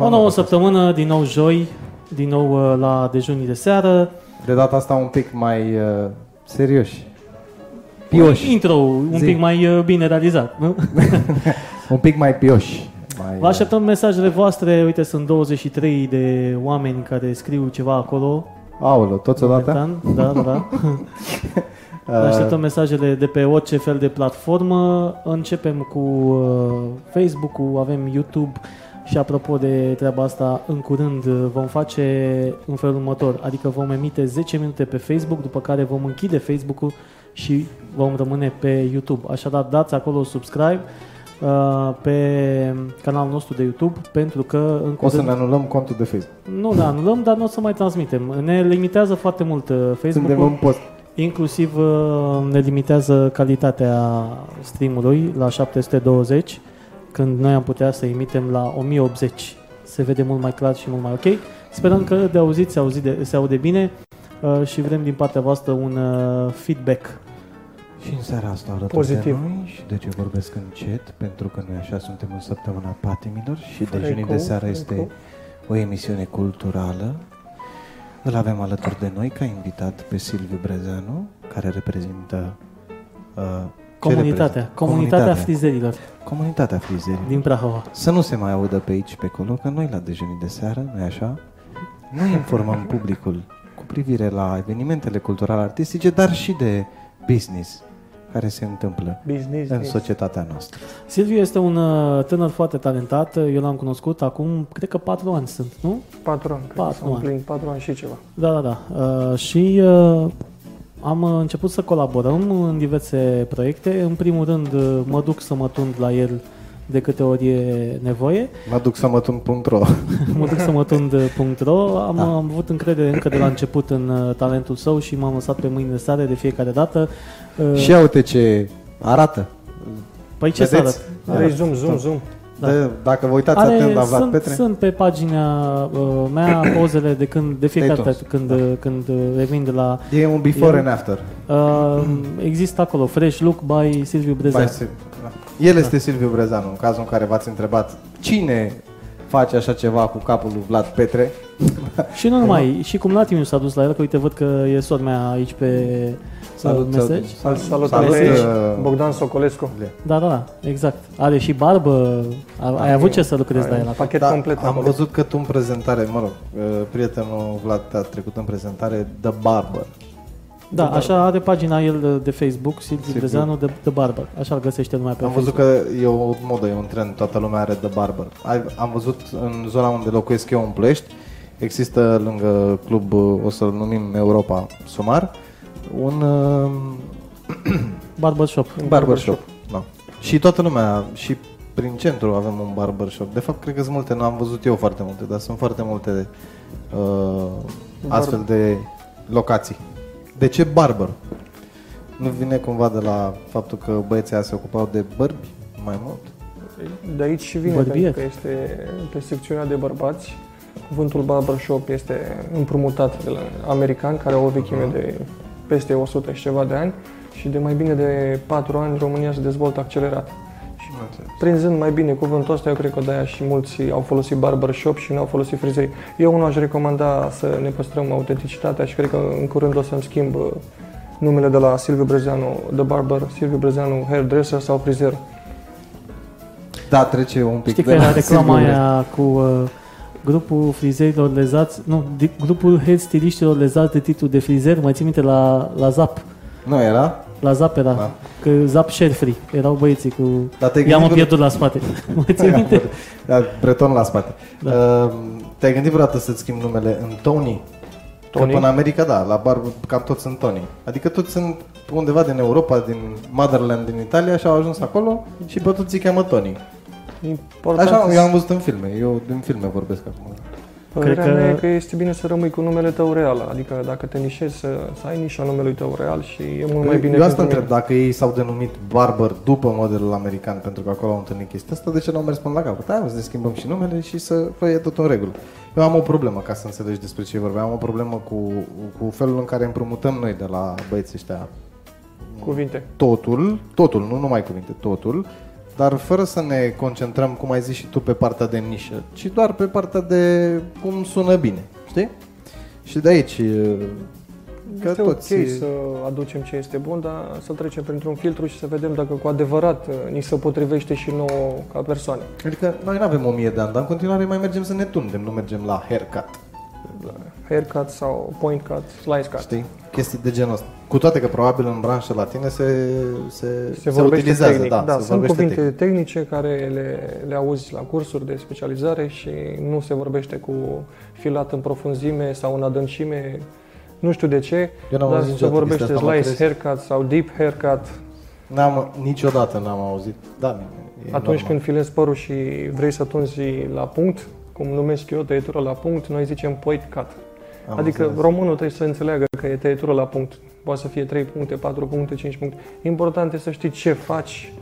O nouă săptămână, din nou joi, din nou uh, la dejunii de seară. De data asta un pic mai uh, serioși. Pioși. Intro un Zi. pic mai uh, bine realizat, nu? Un pic mai pioși. Mai, Vă așteptăm mesajele voastre, uite, sunt 23 de oameni care scriu ceva acolo. Aoleu, toți odată? momentan. Da, da, da. Vă așteptăm mesajele de pe orice fel de platformă. Începem cu uh, Facebook-ul, avem YouTube și apropo de treaba asta, în curând uh, vom face în felul următor, adică vom emite 10 minute pe Facebook, după care vom închide Facebook-ul și vom rămâne pe YouTube. Așadar, dați acolo subscribe uh, pe canalul nostru de YouTube, pentru că în O să curând... ne anulăm contul de Facebook. Nu, da, anulăm, dar nu o să mai transmitem. Ne limitează foarte mult uh, Suntem Facebook-ul. în post. Inclusiv uh, ne limitează calitatea streamului la 720, când noi am putea să emitem la 1080. Se vede mult mai clar și mult mai ok. Sperăm că de auzit se, auzi de, se aude bine uh, și vrem din partea voastră un uh, feedback. Și în seara asta alături Pozitiv. de noi și de ce vorbesc încet, pentru că noi așa suntem în săptămâna patimilor și Fără dejunii de ecou, seară fără este ecou. o emisiune culturală. Îl avem alături de noi ca invitat pe Silviu Brezeanu, care reprezintă uh, ce Comunitatea, reprezintă? comunitatea frizerilor Comunitatea frizerilor. din Prahova. Să nu se mai audă pe aici, pe acolo, că noi la dejunii de seară, nu așa, nu informăm publicul cu privire la evenimentele culturale artistice, dar și de business care se întâmplă Business. în is- societatea noastră. Silviu este un uh, tânăr foarte talentat, eu l-am cunoscut acum, cred că 4 ani sunt, nu? Patru ani. cred că Patru s-au ani. împlinit patru ani și ceva. Da, da, da. Uh, și uh, am uh, început să colaborăm în diverse proiecte. În primul rând, uh, mă duc să mă tund la el de câte ori e nevoie. Mă duc să mă tun.ro Mă duc să mă tund.ro. Am, Da. am avut încredere încă de la început în uh, talentul său și m-am lăsat pe mâinile sale de fiecare dată. Uh, și ia uite ce arată. păi ce să Vedeți? arăt? Are zoom, zoom, zoom. Da. De, dacă vă uitați atent la Vlad sunt, Petre, sunt pe pagina uh, mea pozele de când de fiecare Te-ai dată când, uh, când uh, revin de la e un before E- and after. uh, există acolo Fresh Look by Silviu Brezan. Vai să- da. El este Silviu Brezeanu, în cazul în care v-ați întrebat cine face așa ceva cu capul lui Vlad Petre. Și nu numai, și cum Latimu s-a dus la el, că uite, văd că e sora mea aici pe Salut, Salut, mesaj. Sal- Salut, Salut, Salut aici. uh, Bogdan Socolescu. Da, da, da, exact. Are și barbă, a, ai avut ce să lucrezi la Ai el. un pachet Da, complet am acolo. văzut că tu în prezentare, mă rog, uh, prietenul Vlad a trecut în prezentare The Barber. Da, așa are pagina el de Facebook, Silviu Silviu. Brezeanu de, de Barber. Așa îl găsește lumea pe Am văzut Facebook. că e o modă, e un trend, toată lumea are The Barber. Ai, am văzut în zona unde locuiesc eu în Ploiești, există lângă club, uh, o să-l numim Europa Sumar, un uh, Barbershop. barbershop. Da. Și toată lumea, și prin centru avem un barbershop. De fapt, cred că sunt multe, nu am văzut eu foarte multe, dar sunt foarte multe uh, astfel de locații. De ce barber? Nu vine cumva de la faptul că băieții aia se ocupau de bărbi mai mult? De aici și vine, Bărbier. pentru că este pe secțiunea de bărbați. Cuvântul barbershop este împrumutat de la americani, care au o vechime de peste 100 și ceva de ani și de mai bine de 4 ani România se dezvoltă accelerat. Prinzând mai bine cuvântul ăsta, eu cred că de-aia și mulți au folosit barbershop și nu au folosit frizei. Eu nu aș recomanda să ne păstrăm autenticitatea și cred că în curând o să-mi schimb uh, numele de la Silviu Brezeanu, The Barber, Silviu Brezeanu Hairdresser sau frizer. Da, trece un pic Știi de că la era reclama Silviu aia cu uh, grupul frizerilor lezați, nu, di, grupul head stiliștilor lezați de titlu de frizer, mai ții minte la, la Zap. Nu era? La Zap era, Da. că Zap share free, erau băieții cu... Dar te-ai Ia mă gândit pierdut la spate. mai ții minte? Da, breton la spate. Da. Uh, te-ai gândit vreodată să-ți schimbi numele în Tony? Tony? Că până în America, da, la bar cam toți sunt Tony. Adică toți sunt undeva din Europa, din Motherland, din Italia și au ajuns acolo și pe toți îi cheamă Tony. Important Așa, eu am văzut în filme, eu din filme vorbesc acum. Părerea Cred că- mea e că este bine să rămâi cu numele tău real, adică dacă te nișezi să, să ai nișa numelui tău real și e mult mai bine eu asta pentru întreb, mine. dacă ei s-au denumit Barber după modelul american, pentru că acolo au întâlnit chestia asta, de ce nu au mers până la capăt? Hai, mă, să ne schimbăm și numele și să fie tot în regulă. Eu am o problemă, ca să înțelegi despre ce vorbeam, am o problemă cu, cu felul în care împrumutăm noi de la băieții ăștia Cuvinte. totul, totul, nu numai cuvinte, totul, dar fără să ne concentrăm, cum ai zis și tu, pe partea de nișă, ci doar pe partea de cum sună bine, știi? Și de aici Că este toți... ok să aducem ce este bun, dar să trecem printr-un filtru și să vedem dacă cu adevărat uh, ni se potrivește și nouă ca persoane. Adică noi nu avem o mie de ani, dar în continuare mai mergem să ne tundem, nu mergem la haircut. Haircut sau point cut, slice cut. Știi? Chestii de genul ăsta. Cu toate că probabil în branșă la tine se, se, se, se utilizează. Tehnic. Da, da se sunt cuvinte tehnic. tehnice care le, le auzi la cursuri de specializare și nu se vorbește cu filat în profunzime sau în adâncime nu știu de ce, Eu n-am dar se vorbește slice haircut sau deep haircut. N-am, niciodată n-am auzit. Da, Atunci normal. când filezi părul și vrei să tunzi la punct, cum numesc eu tăietură la punct, noi zicem point cut. Am adică înțeles. românul trebuie să înțeleagă că e tăietură la punct. Poate să fie 3 puncte, 4 puncte, 5 puncte. Important e să știi ce faci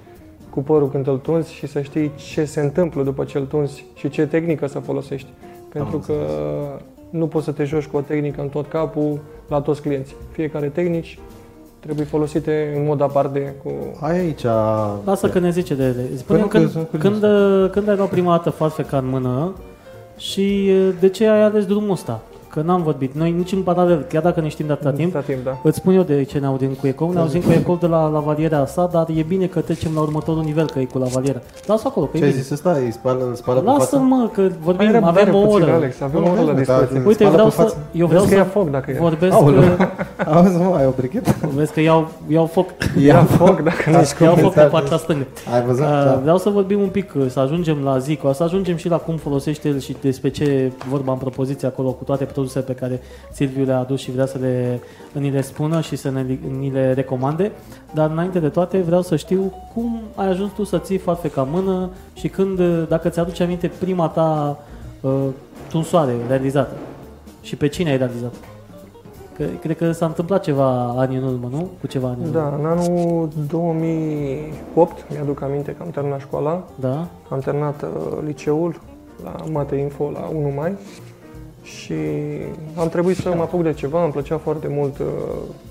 cu părul când îl tunzi și să știi ce se întâmplă după ce îl tunzi și ce tehnică să folosești. Pentru că nu poți să te joci cu o tehnică în tot capul la toți clienții. Fiecare tehnici trebuie folosite în mod aparte cu... Hai aici... Lasă că ne zice de ele. Spune păi când, când, când ai luat prima dată farfeca în mână și de ce ai ales drumul ăsta? Că n-am vorbit. Noi nici în paralel, chiar dacă ne știm de atâta timp, timp da. îți spun eu de ce ne auzim cu ecou. Ne auzim cu ecou de la lavaliera sa, dar e bine că trecem la următorul nivel, că e cu lavaliera. Lasă acolo, că Ce ai zis ăsta? Îi spală, spală Lasă mă, că vorbim, Hai, avem o oră. Alex, avem o oră la dispoziție. Uite, vreau să, eu vreau să foc dacă vorbesc... Auzi, mă, ai o brichetă? Vezi că iau, iau foc. Ia foc dacă nu ești Iau foc pe partea stângă. Ai văzut? Da. Vreau să vorbim un pic, să ajungem la Zico, să ajungem și la cum folosește el și despre ce vorba în propoziție acolo cu toate produsele pe care Silviu le-a adus și vrea să le, ni le spună și să ne, ni le recomande. Dar înainte de toate vreau să știu cum ai ajuns tu să ții farfeca mână și când, dacă ți-aduci aminte, prima ta uh, tunsoare realizată și pe cine ai realizat? Că, cred că s-a întâmplat ceva ani în urmă, nu? Cu ceva ani Da, în anul 2008, mi-aduc aminte că am terminat școala. Da. Am terminat uh, liceul la Mate Info la 1 mai și am trebuit să mă apuc de ceva, îmi plăcea foarte mult uh,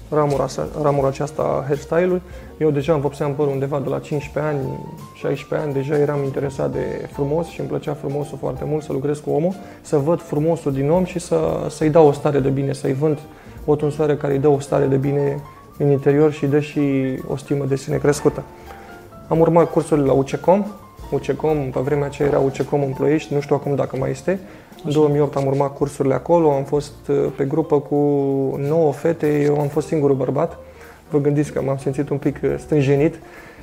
ramura, ramura aceasta hairstyle-ul. Eu deja îmi vopseam părul undeva de la 15 ani, 16 ani, deja eram interesat de frumos și îmi plăcea frumosul foarte mult să lucrez cu omul, să văd frumosul din om și să, să-i dau o stare de bine, să-i vând o tunsoare care îi dă o stare de bine în interior și dă și o stimă de sine crescută. Am urmat cursurile la UCECOM, UCECOM, pe vremea aceea era UCECOM în Ploiești, nu știu acum dacă mai este, în 2008 am urmat cursurile acolo, am fost uh, pe grupă cu 9 fete, eu am fost singurul bărbat. Vă gândiți că m-am simțit un pic uh, stânjenit.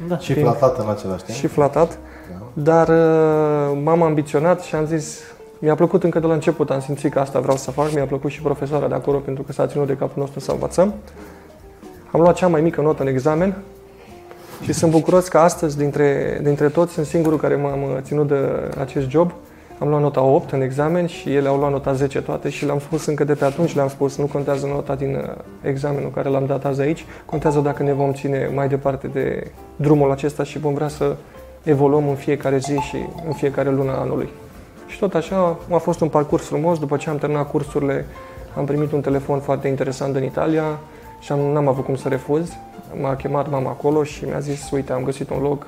Da. Și flatat în același timp. Și flatat. Da. Dar uh, m-am ambiționat și am zis, mi-a plăcut încă de la început, am simțit că asta vreau să fac, mi-a plăcut și profesoara de acolo pentru că s-a ținut de capul nostru să învățăm. Am luat cea mai mică notă în examen și sunt bucuros că astăzi, dintre, dintre toți, sunt singurul care m-am ținut de acest job am luat nota 8 în examen și ele au luat nota 10 toate și le-am spus încă de pe atunci, le-am spus, nu contează nota din uh, examenul care l-am dat azi aici, contează dacă ne vom ține mai departe de drumul acesta și vom vrea să evoluăm în fiecare zi și în fiecare lună anului. Și tot așa a fost un parcurs frumos, după ce am terminat cursurile am primit un telefon foarte interesant din Italia și am, n-am avut cum să refuz. M-a chemat mama acolo și mi-a zis, uite, am găsit un loc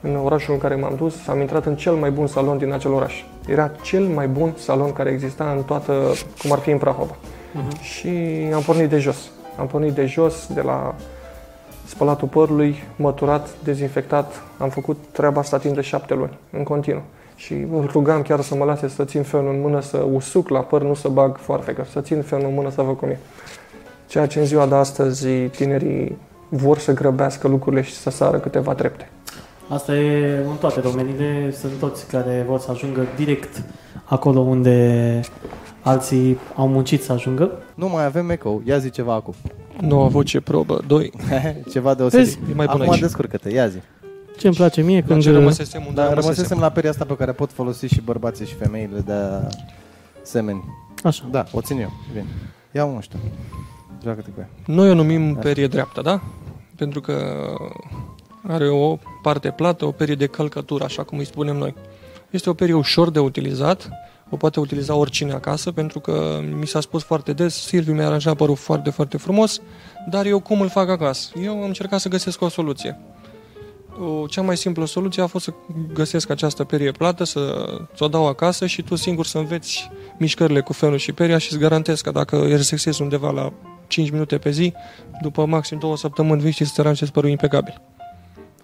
în orașul în care m-am dus, am intrat în cel mai bun salon din acel oraș. Era cel mai bun salon care exista în toată, cum ar fi în Prahova. Uh-huh. Și am pornit de jos. Am pornit de jos, de la spălatul părului, măturat, dezinfectat. Am făcut treaba asta timp de șapte luni, în continuu. Și îl rugam chiar să mă lase să țin fenul în mână, să usuc la păr, nu să bag că să țin fenul în mână să văd cum e. Ceea ce în ziua de astăzi tinerii vor să grăbească lucrurile și să sară câteva trepte. Asta e în toate domeniile, sunt toți care vor să ajungă direct acolo unde alții au muncit să ajungă. Nu mai avem eco, ia zi ceva acum. Noua voce probă, 2. ceva deosebit. Vezi? E mai bun acum descurcă-te, ia zi. Ce îmi place mie când... Ce rămăsesem unde da, rămăsesem la peria asta pe care pot folosi și bărbații și femeile de semeni. Așa. Da, o țin eu. Bine. Ia un ăștia. Joacă-te cu ea. Noi o numim perie dreaptă, da? Pentru că are o parte plată, o perie de călcătură, așa cum îi spunem noi. Este o perie ușor de utilizat, o poate utiliza oricine acasă, pentru că mi s-a spus foarte des, Silviu mi-a aranjat părul foarte, foarte frumos, dar eu cum îl fac acasă? Eu am încercat să găsesc o soluție. O, cea mai simplă soluție a fost să găsesc această perie plată, să ți-o dau acasă și tu singur să înveți mișcările cu fenul și peria și îți garantez că dacă exersezi undeva la 5 minute pe zi, după maxim două săptămâni vii și să te aranjezi părul impecabil.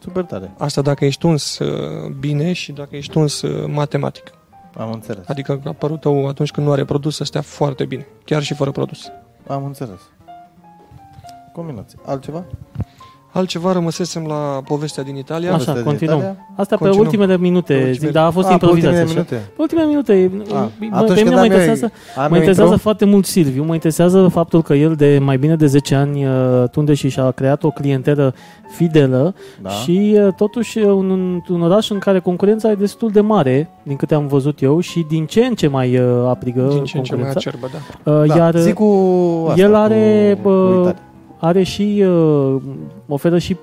Super tare. Asta dacă ești uns uh, bine și dacă ești uns uh, matematic. Am înțeles. Adică ca părul tău atunci când nu are produs să stea foarte bine, chiar și fără produs. Am înțeles. Combinație. Altceva? Altceva rămăsesem la povestea din Italia. Așa, Povestea din continuăm. Italia? Asta pe Continuăm. ultimele minute, Pe ultimele- zic, dar a fost Ah, pe improvizație. ultimele așa. minute. Pe ultimele minute, Ah, mă- atunci pe mine când mă am eu- interesează, am mă eu interesează intro? foarte mult Silviu, mă interesează faptul că el de mai bine de 10 ani uh, tunde și și-a creat o clientelă fidelă Da. și uh, totuși uh, un, un, un oraș în care concurența e destul de mare, din câte am văzut eu, și din ce în ce mai uh, aprigă din ce în ce mai concurența. acerbă, da. Uh, Da, Iar zi cu asta, el are, cu, bă, cu Italia. Are și uh, oferă și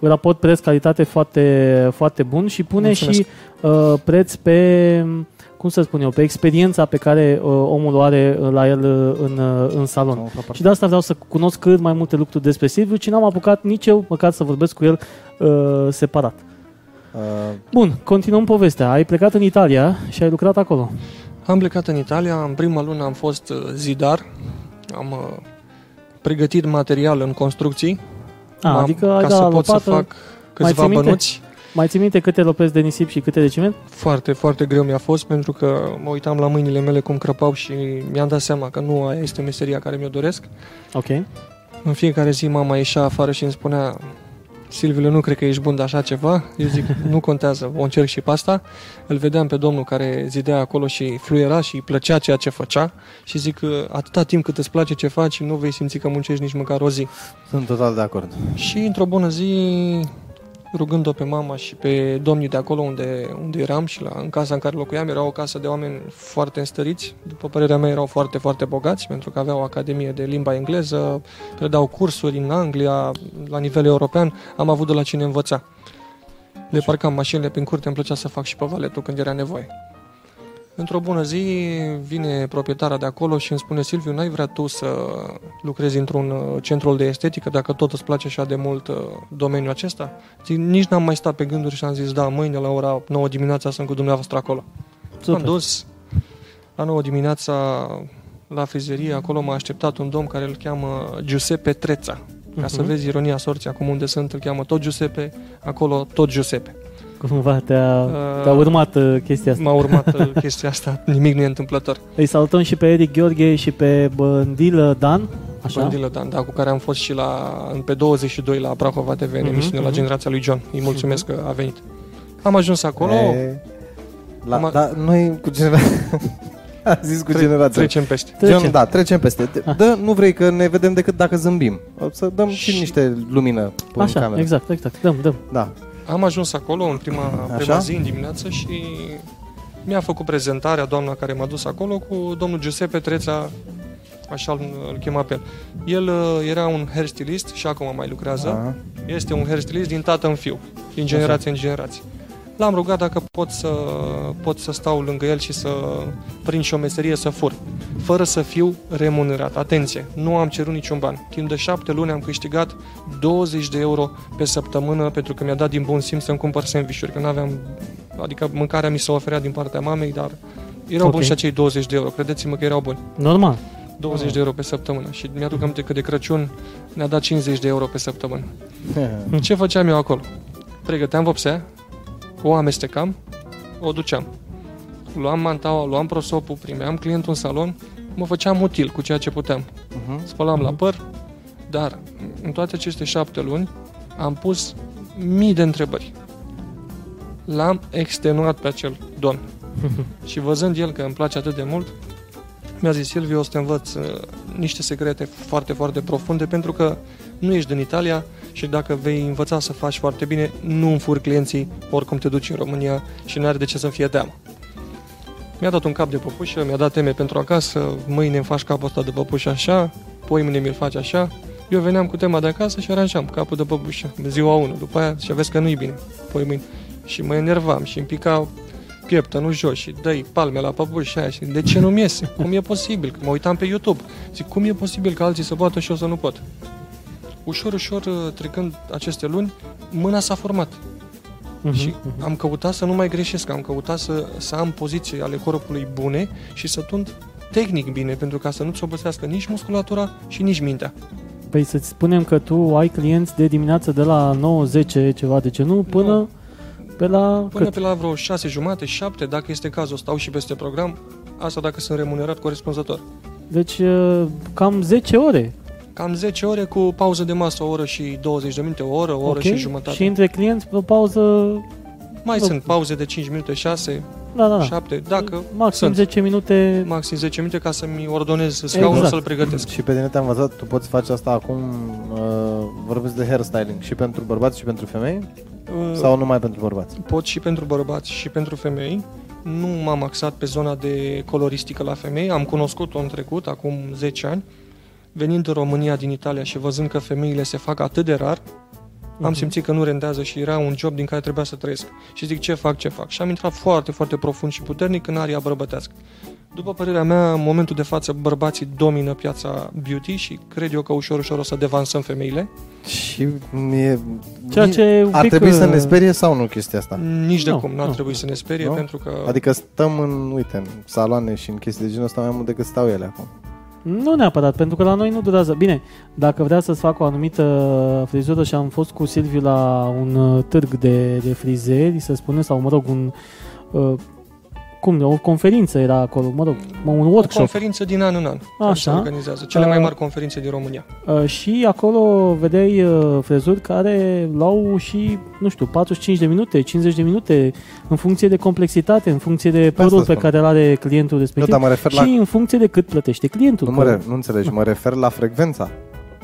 raport preț-calitate foarte, foarte bun și pune Mulțumesc. și uh, preț pe cum să spun eu, pe experiența pe care uh, omul o are uh, la el uh, în, uh, în salon. Am aflat Și de asta vreau să cunosc cât mai multe lucruri despre Silviu și n-am apucat nici eu măcar să vorbesc cu el uh, separat. Uh, Bun, continuăm povestea. Ai plecat în Italia și ai lucrat acolo. Am plecat în Italia, în prima lună am fost uh, zidar, am uh, pregătit material în construcții, A, am- adică ai ca dat să la pot să lopată. fac câțiva ții minte? bănuți. Mai ții minte câte lopezi de nisip și câte de ciment? Foarte, foarte greu mi-a fost pentru că mă uitam la mâinile mele cum crăpau și mi-am dat seama că nu aia este meseria care mi-o doresc. Ok. În fiecare zi mama ieșea afară și îmi spunea Silviu, nu cred că ești bun de așa ceva. Eu zic, nu contează, o încerc și pe asta. Îl vedeam pe domnul care zidea acolo și fluiera și îi plăcea ceea ce făcea și zic, atâta timp cât îți place ce faci, nu vei simți că muncești nici măcar o zi. sunt total de acord. Și într-o bună zi, rugând-o pe mama și pe domnii de acolo unde, unde eram și la, în casa în care locuiam, era o casă de oameni foarte înstăriți. După părerea mea, erau foarte, foarte bogați, pentru că aveau o academie de limba engleză, predau cursuri în Anglia, la nivel european, am avut de la cine învăța. Le parcam mașinile prin curte, îmi plăcea să fac și pe valetul când era nevoie. Într-o bună zi vine proprietara de acolo și îmi spune Silviu, n-ai vrea tu să lucrezi într-un uh, centru de estetică dacă tot îți place așa de mult uh, domeniul acesta? Zic, nici n-am mai stat pe gânduri și am zis, da, mâine la ora 9 dimineața sunt cu dumneavoastră acolo. Super. Am dus la 9 dimineața la frizerie, acolo m-a așteptat un domn care îl cheamă Giuseppe Treța. Ca să Mhm. vezi ironia sorții, acum unde sunt, îl cheamă tot Giuseppe, acolo tot Giuseppe. Cumva te-a, Uh, te-a urmat uh, chestia asta. M-a urmat uh, chestia asta, nimic nu e întâmplător. Îi salutăm și pe Eric Gheorghe și pe Bândilă Dan. Așa? Băndilă Dan, da, cu care am fost și la, pe 22 la Prahova TV, în Mhm, emisiune la mhm. generația lui John. Îi mulțumesc că a venit. Am ajuns acolo, E, la, Am- da, noi cu generația... A zis cu tre- generația. trecem peste. Trecem. Gen, da, trecem peste. Ah. Dă, nu vrei că ne vedem decât dacă zâmbim. O să dăm și, Și- niște lumină în Așa, cameră. exact, exact. Dăm, dăm. Da. Am ajuns acolo în prima, Așa? prima zi, în dimineață și mi-a făcut prezentarea doamna care m-a dus acolo cu domnul Giuseppe Treța, așa îl, îl chema pe el. El uh, era un hairstylist și acum mai lucrează. Aha. Este un hairstylist din tată în fiu, din generație în generație. L-am rugat dacă pot să, pot să stau lângă el și să prind și o meserie să fur, fără să fiu remunerat. Atenție, nu am cerut niciun ban. Timp de șapte luni am câștigat 20 de euro pe săptămână pentru că mi-a dat din bun simț să-mi cumpăr sandvișuri, că n-aveam, adică mâncarea mi se oferea din partea mamei, dar erau Ok. buni și acei 20 de euro, credeți-mă că erau buni. Normal. 20 de euro pe săptămână și mi-aduc aminte că de Crăciun ne-a dat 50 de euro pe săptămână. Ce făceam eu acolo? Pregăteam vopsea, o amestecam, o duceam. Luam mantaua, luam prosopul, primeam clientul în salon, mă făceam util cu ceea ce puteam. Mhm. Spălam la păr, dar în toate aceste șapte luni am pus mii de întrebări. L-am extenuat pe acel domn. Și văzând el că îmi place atât de mult, mi-a zis, Silviu, o să te învăț uh, niște secrete foarte, foarte profunde, pentru că nu ești din Italia și dacă vei învăța să faci foarte bine, nu înfuri clienții, oricum te duci în România și nu are de ce să fie teamă. Mi-a dat un cap de păpușă, mi-a dat teme pentru acasă, mâine îmi faci capul ăsta de păpușă așa, poi mâine mi-l faci așa. Eu veneam cu tema de acasă și aranjam capul de păpușă, ziua 1, după aia și vezi că nu-i bine, poi mâine. Și mă enervam și îmi pica pieptănul jos și dai palme la păpuși și aia și de ce nu-mi iese? Cum e posibil? Că mă uitam pe YouTube. Zic, cum e posibil că alții să poată și eu să nu pot? Ușor, ușor, trecând aceste luni, mâna s-a format. Uh-huh, și uh-huh. am căutat să nu mai greșesc, am căutat să, să am poziții ale corpului bune și să tund tehnic bine, pentru ca să nu-ți obosească nici musculatura și nici mintea. Păi să-ți spunem că tu ai clienți de dimineață de la 9-10, ceva de genul, până no. pe la... Până cât? pe la vreo 6 jumate, 7, dacă este cazul, stau și peste program, asta dacă sunt remunerat corespunzător. Deci cam 10 ore. Cam 10 ore cu pauză de masă, o oră și 20 de minute, o oră, o oră okay. și jumătate. Și între clienți o pauză... Mai o... sunt pauze de 5 minute, 6, da, da, da. 7, dacă Maxim sunt. 10 minute. Maxim 10 minute ca să-mi ordonez scaunul exact. să-l pregătesc. Și pe tine te-am văzut, tu poți face asta acum, uh, vorbesc de hairstyling, și pentru bărbați și pentru femei? Uh, Sau numai pentru bărbați? Pot și pentru bărbați și pentru femei. Nu m-am axat pe zona de coloristică la femei, am cunoscut-o în trecut, acum 10 ani. Venind în România din Italia și văzând că femeile se fac atât de rar, uh-huh. am simțit că nu rendează și era un job din care trebuia să trăiesc. Și zic ce fac, ce fac. Și am intrat foarte, foarte profund și puternic în aria bărbătească. După părerea mea, în momentul de față, bărbații domină piața beauty și cred eu că ușor, ușor o să devansăm femeile. Și e, Ceea ce ar pic, trebui să ne sperie sau nu chestia asta? Nici de no, cum, nu ar no. trebui să ne sperie no? pentru că... Adică stăm în, uite, în saloane și în chestii de genul ăsta mai mult decât stau ele acum. Nu neapărat, pentru că la noi nu durează. Bine, dacă vrea să-ți fac o anumită frizură și am fost cu Silviu la un uh, târg de, de frizeri, să spunem, sau mă rog, un uh, cum, o conferință era acolo, mă rog, un workshop. O conferință din an în an. Așa. Se organizează. Cele mai uh, mari conferințe din România. Uh, și acolo vedeai uh, frezuri care luau și, nu știu, 45 de minute, 50 de minute, în funcție de complexitate, în funcție de părul pe care îl are clientul respectiv nu, dar mă refer și la... în funcție de cât plătește clientul. Nu, mă, nu înțelegi, mă refer la frecvența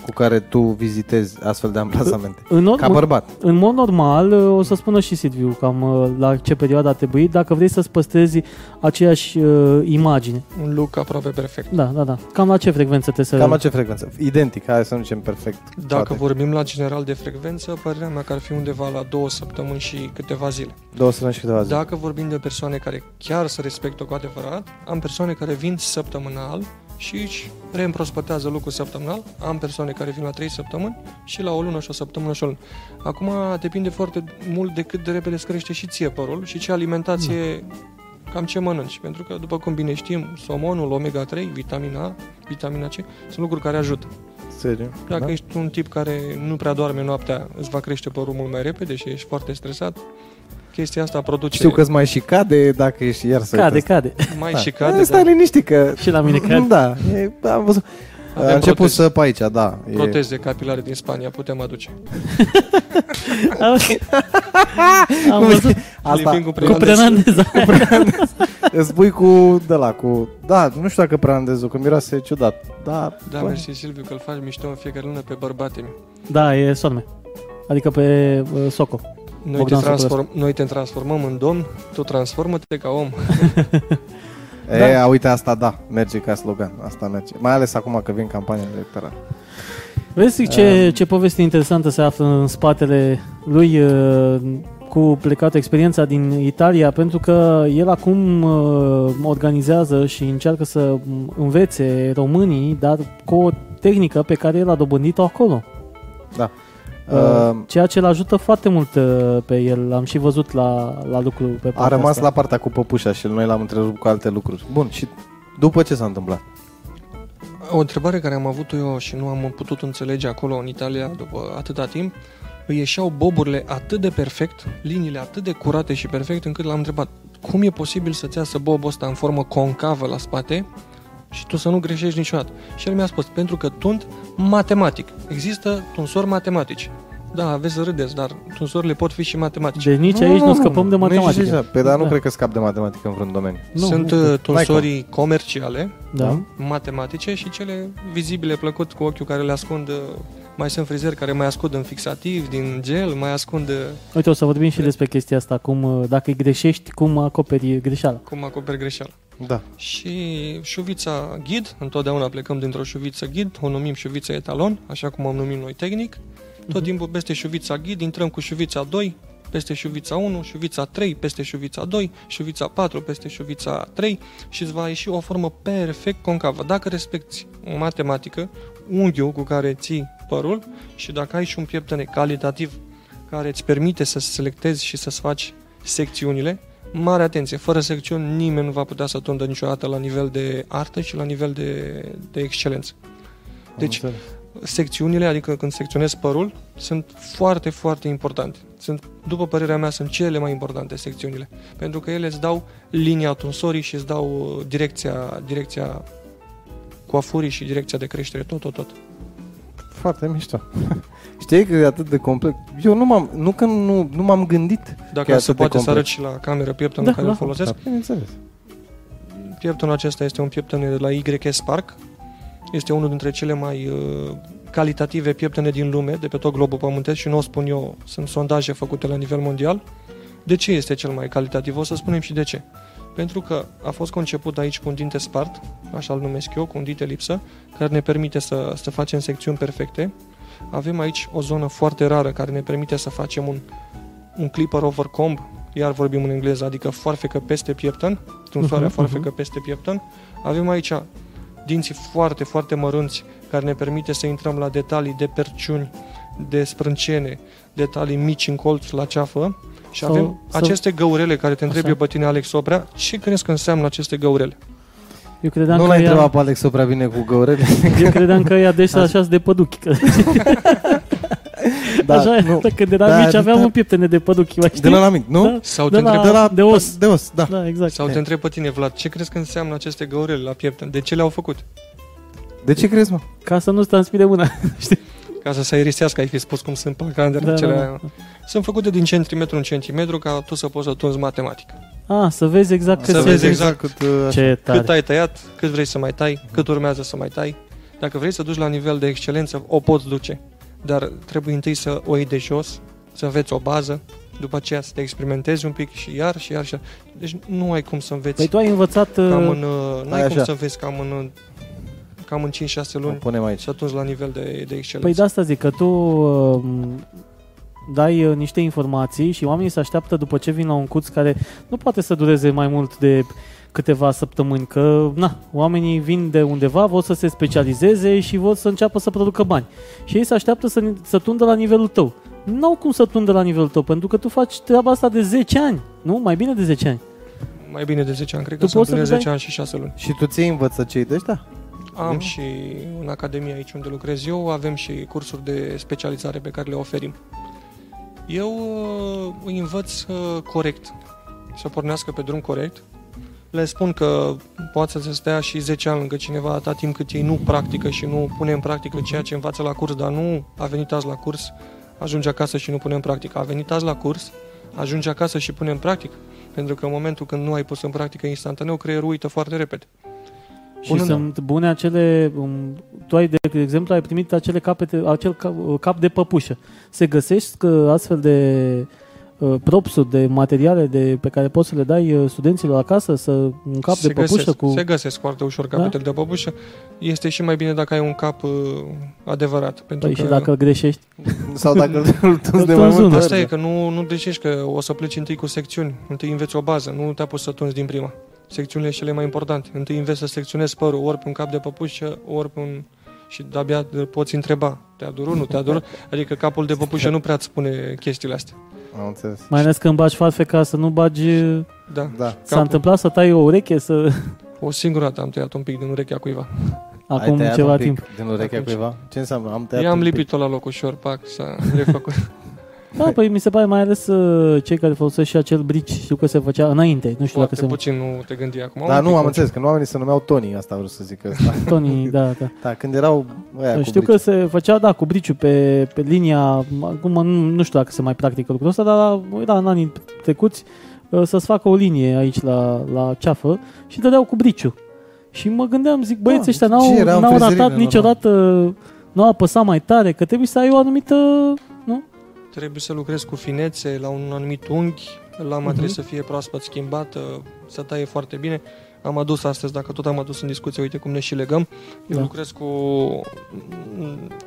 cu care tu vizitezi astfel de amplasamente? În ca bărbat. În mod normal, o să spună și Silviu cam uh, la ce perioadă ar trebui, dacă vrei să-ți păstrezi aceeași uh, imagine. Un look aproape perfect. Da, da, da. Cam la ce frecvență trebuie să... Cam la ce frecvență? Identic, hai să nu zicem perfect. Dacă toate. vorbim la general de frecvență, părerea mea că ar fi undeva la două săptămâni și câteva zile. Două săptămâni și câteva zile. Dacă vorbim de persoane care chiar să respectă cu adevărat, am persoane care vin săptămânal și își reîmprospătează lucrul săptămânal. Am persoane care vin la 3 săptămâni și la o lună și o săptămână și o lună. Acum depinde foarte mult de cât de repede îți crește și ție părul și ce alimentație, da. cam ce mănânci. Pentru că, după cum bine știm, somonul, omega-3, vitamina A, vitamina C, sunt lucruri care ajută. Seriu? Dacă da? ești un tip care nu prea doarme noaptea, îți va crește părul mult mai repede și ești foarte stresat, chestia asta produce... Știu că îți mai și cade dacă ești iar să Cade, cade. Mai da. și cade, Stai da. liniștit că... Și la mine cade. Da, e, am văzut. Avem a început proteze. să pe aici, da. Proteze e... capilare din Spania, putem aduce. am văzut asta cu prenandez. Îți pui cu, de la, cu, da, nu știu dacă prenandezul, că miroase ciudat. Da, da mersi Silviu, că îl faci mișto în fiecare lună pe bărbate Da, e sorme. Adică pe uh, Soco. Noi te, transform, noi te transformăm în domn, tu transformă-te ca om. e, da. uite, asta da, merge ca slogan, asta merge. Mai ales acum că vin campania electorală. Vezi ce, ce poveste interesantă se află în spatele lui uh, cu plecat experiența din Italia, pentru că el acum uh, organizează și încearcă să învețe românii, dar cu o tehnică pe care el a dobândit-o acolo. Da. Uh, ceea ce îl ajută foarte mult uh, pe el. Am și văzut la, la lucru pe A rămas asta. la partea cu păpușa și noi l-am întrerupt cu alte lucruri. Bun, și după ce s-a întâmplat? O întrebare care am avut-o eu și nu am putut înțelege acolo în Italia după atâta timp, îi ieșeau boburile atât de perfect, liniile atât de curate și perfect, încât l-am întrebat cum e posibil să-ți iasă bobul ăsta în formă concavă la spate și tu să nu greșești niciodată. Și el mi-a spus, pentru că tunt matematic. Există tunsori matematici. Da, aveți să râdeți, dar tunsorile pot fi și matematice. Deci nici aici nu, nu scăpăm de matematică. Pe dar nu da. cred că scap de matematică în vreun domeniu. Nu, Sunt nu, uh, tunsorii comerciale, da. matematice și cele vizibile plăcut cu ochiul care le ascund uh, mai sunt frizeri care mai ascund în fixativ, din gel, mai ascund... Uh, Uite, o să vorbim și despre chestia asta, cum, dacă îi greșești, cum acoperi greșeala. Cum acoperi greșeala. Da. Și șuvița ghid, întotdeauna plecăm dintr-o șuviță ghid, o numim șuviță etalon, așa cum o numim noi tehnic. Tot uh-huh. timpul peste șuvița ghid intrăm cu șuvița 2, peste șuvița 1, șuvița 3, peste șuvița 2, șuvița 4, peste șuvița 3 și îți va ieși o formă perfect concavă. Dacă respecti o matematică, unghiul cu care ții părul și dacă ai și un pieptene calitativ care îți permite să selectezi și să-ți faci secțiunile. Mare atenție, fără secțiuni nimeni nu va putea să tundă niciodată la nivel de artă și la nivel de, de excelență. Deci, secțiunile, adică când secționezi părul, sunt foarte, foarte importante. Sunt, după părerea mea, sunt cele mai importante secțiunile. Pentru că ele îți dau linia tunsorii și îți dau direcția, direcția coafurii și direcția de creștere, tot, tot, tot. Foarte mișto. Știi că e atât de complex. Eu nu m-am, nu că nu, nu m-am gândit Dacă se poate să arăt și la cameră pieptonul Da, care da. îl folosesc. Da, bineînțeles. Pieptonul acesta este un piepton de la YS Park. Este unul dintre cele mai uh, calitative pieptene din lume, de pe tot globul pământesc și nu o spun eu, sunt sondaje făcute la nivel mondial. De ce este cel mai calitativ? O să spunem și de ce. Pentru că a fost conceput aici cu un dinte spart, așa îl numesc eu, cu un dinte lipsă, care ne permite să, să facem secțiuni perfecte. Avem aici o zonă foarte rară care ne permite să facem un, un clipper over comb, iar vorbim în engleză, adică foarfecă peste piepton, tunsoarea Mhm, foarfecă peste piepton. Avem aici dinții foarte, foarte mărunți care ne permite să intrăm la detalii de perciuni, de sprâncene, detalii mici în colț la ceafă și Sau- avem sau- aceste găurele care te întrebi Așa. pe tine, Alex Oprea, ce crezi că înseamnă aceste găurele? Eu credeam, Nu că l-ai ea, întrebat pe Alex prea bine cu găurele? eu credeam că ea adesea așa de păduchi. Că, Da, așa, nu. nu. când eram Da, mici aveam da. un pieptene de păduchi, mai știi? De la la mic, nu? Da, Sau de te la, întreb, De la de os. De os, da. Da, exact. sau te întreb pe tine, Vlad, ce crezi că înseamnă aceste găurele la piepton? De ce le-au făcut? De ce crezi, mă? Ca să nu-ți transpire mâna. Ca să se aerisească, ai fi spus cum sunt placandele Da, da, da, da, Sunt făcute din centimetru în centimetru ca tu să poți să tunzi matematic. Ah, să vezi exact Să cât vezi se... exact cât, uh, Ce tare. Cât ai tăiat, cât vrei să mai tai, cât urmează să mai tai. Dacă vrei să duci la nivel de excelență, o poți duce. Dar trebuie întâi să o iei de jos, să înveți o bază, după aceea să te experimentezi un pic și iar și iar și iar. Deci nu ai cum să înveți Păi tu ai învățat... cam uh, în, uh, Hai n-ai cum așa. să înveți cam în, cam în 5-6 o luni punem aici. să tunzi la nivel de, de excelență. Păi de asta zic, că tu uh, dai uh, niște informații și oamenii se așteaptă după ce vin la un curs care nu poate să dureze mai mult de câteva săptămâni, că na, oamenii vin de undeva, vor să se specializeze și vor să înceapă să producă bani. Și ei se așteaptă să, să tundă la nivelul tău. Nu au cum să tundă la nivelul tău, pentru că tu faci treaba asta de 10 ani, nu? Mai bine de 10 ani. Mai bine de 10 ani, cred Tu că să poți să împlinesc dai- 10 ani și 6 luni. Și tu ți învăță cei de ăștia? Am Eu? și în Academia aici unde lucrez eu, avem și cursuri de specializare pe care le oferim. Eu uh, îi învăț uh, corect, să pornească pe drum corect. Le spun că poate să se stea și 10 ani lângă cineva atâta timp cât ei nu practică și nu pune în practică ceea ce învață la curs, dar nu a venit azi la curs, ajunge acasă și nu pune în practică. A venit azi la curs, ajunge acasă și pune în practică. Pentru că în momentul când nu ai pus în practică instantaneu, creierul uită foarte repede. Și Bună, da. sunt bune acele, um, tu ai de, de exemplu ai primit acele capete, acel cap, cap de păpușă. Se găsesc uh, astfel de uh, propsuri, de materiale de, pe care poți să le dai uh, studenților acasă, să un cap se de păpușă găsesc, cu... Se găsesc foarte ușor capetele de păpușă. Este și mai bine dacă ai un cap uh, adevărat. Pentru Păi că și dacă îl greșești, Sau dacă îl tunzi de Îl mai tunzi multe unul. Asta ori. e că nu, nu greșești că o să pleci întâi cu secțiuni. Întâi înveți o bază, nu te-a pus să tunzi din prima. Secțiunile cele mai importante. Întâi înveți să secționezi părul ori pe un cap de păpușă, ori pe un... Și de-abia îl poți întreba. Te-a durut, nu te-a durut? Adică capul de păpușă nu prea îți spune chestiile astea. Am înțeles. mai ales când bagi farfeca să nu bagi... uh, Da. Da. S-a Capul. întâmplat să tai o ureche, să... O singură dată am tăiat un pic din urechea cuiva. Ai Acum tăiat ceva un pic timp. Din urechea Atunci. cuiva? Ce înseamnă? Am tăiat I-am un pic. lipit-o la loc ușor, pac, s-a refăcut. Da, păi mi se pare mai ales uh, cei care folosesc și acel brici, știu că se făcea înainte, nu știu dacă Foarte se... puțin nu te gândi acum. Da, Un nu, pic am un înțeles, că nu oamenii se numeau Tony, asta vreau să zic ăsta. Tony, da, da. Da, când erau ăia cu Știu că brici. se făcea, da, cu briciu pe, pe linia, acum nu, nu știu dacă se mai practică lucrul ăsta, dar da, în anii trecuți uh, să-ți facă o linie aici la, la ceafă și dădeau cu briciu. Și mă gândeam, zic, băieții Da, ăștia ce n-au, era în n-au frezerime, ratat normal. niciodată, nu au apăsat mai tare, că trebuie să ai o anumită, nu? Trebuie să lucrezi cu finețe la un anumit unghi, lama Mhm. trebuie să fie proaspăt schimbată, să taie foarte bine. Am adus astăzi, dacă tot am adus în discuție, uite cum ne și legăm. Eu Da. lucrez cu...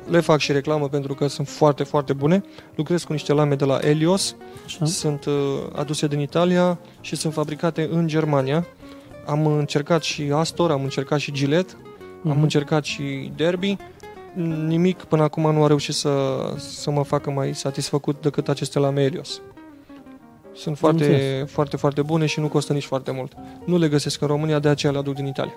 Le fac și reclamă pentru că sunt foarte, foarte bune. Lucrez cu niște lame de la Elios, Așa. sunt uh, aduse din Italia și sunt fabricate în Germania. Am încercat și Astor, am încercat și Gillette, am Mhm. încercat și Derby. Nimic până acum nu a reușit să, să mă facă mai satisfăcut decât aceste lame Helios. Sunt foarte, înțeles. foarte, foarte bune și nu costă nici foarte mult. Nu le găsesc în România, de aceea le aduc din Italia.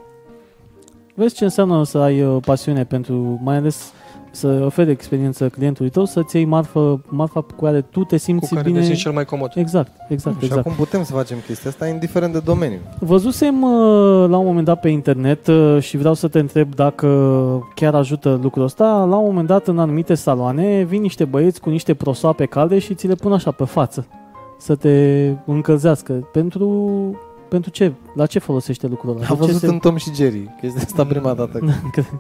Vezi ce înseamnă să ai uh, pasiune pentru, mai ales să oferi experiență clientului tău, să-ți iei marfă, marfa cu care tu te Cu simți care bine. te simți cel mai comod. Exact, exact, Și exact. acum putem să facem chestia asta indiferent de domeniu. Văzusem uh, la un moment dat pe internet uh, și vreau să te întreb dacă chiar ajută lucrul ăsta. La un moment dat în anumite saloane vin niște băieți cu niște prosoape calde și ți le pun așa pe față să te încălzească. Pentru, pentru ce? La ce folosește lucrul ăla? Am De ce văzut în Tom și Jerry chestia asta prima dată.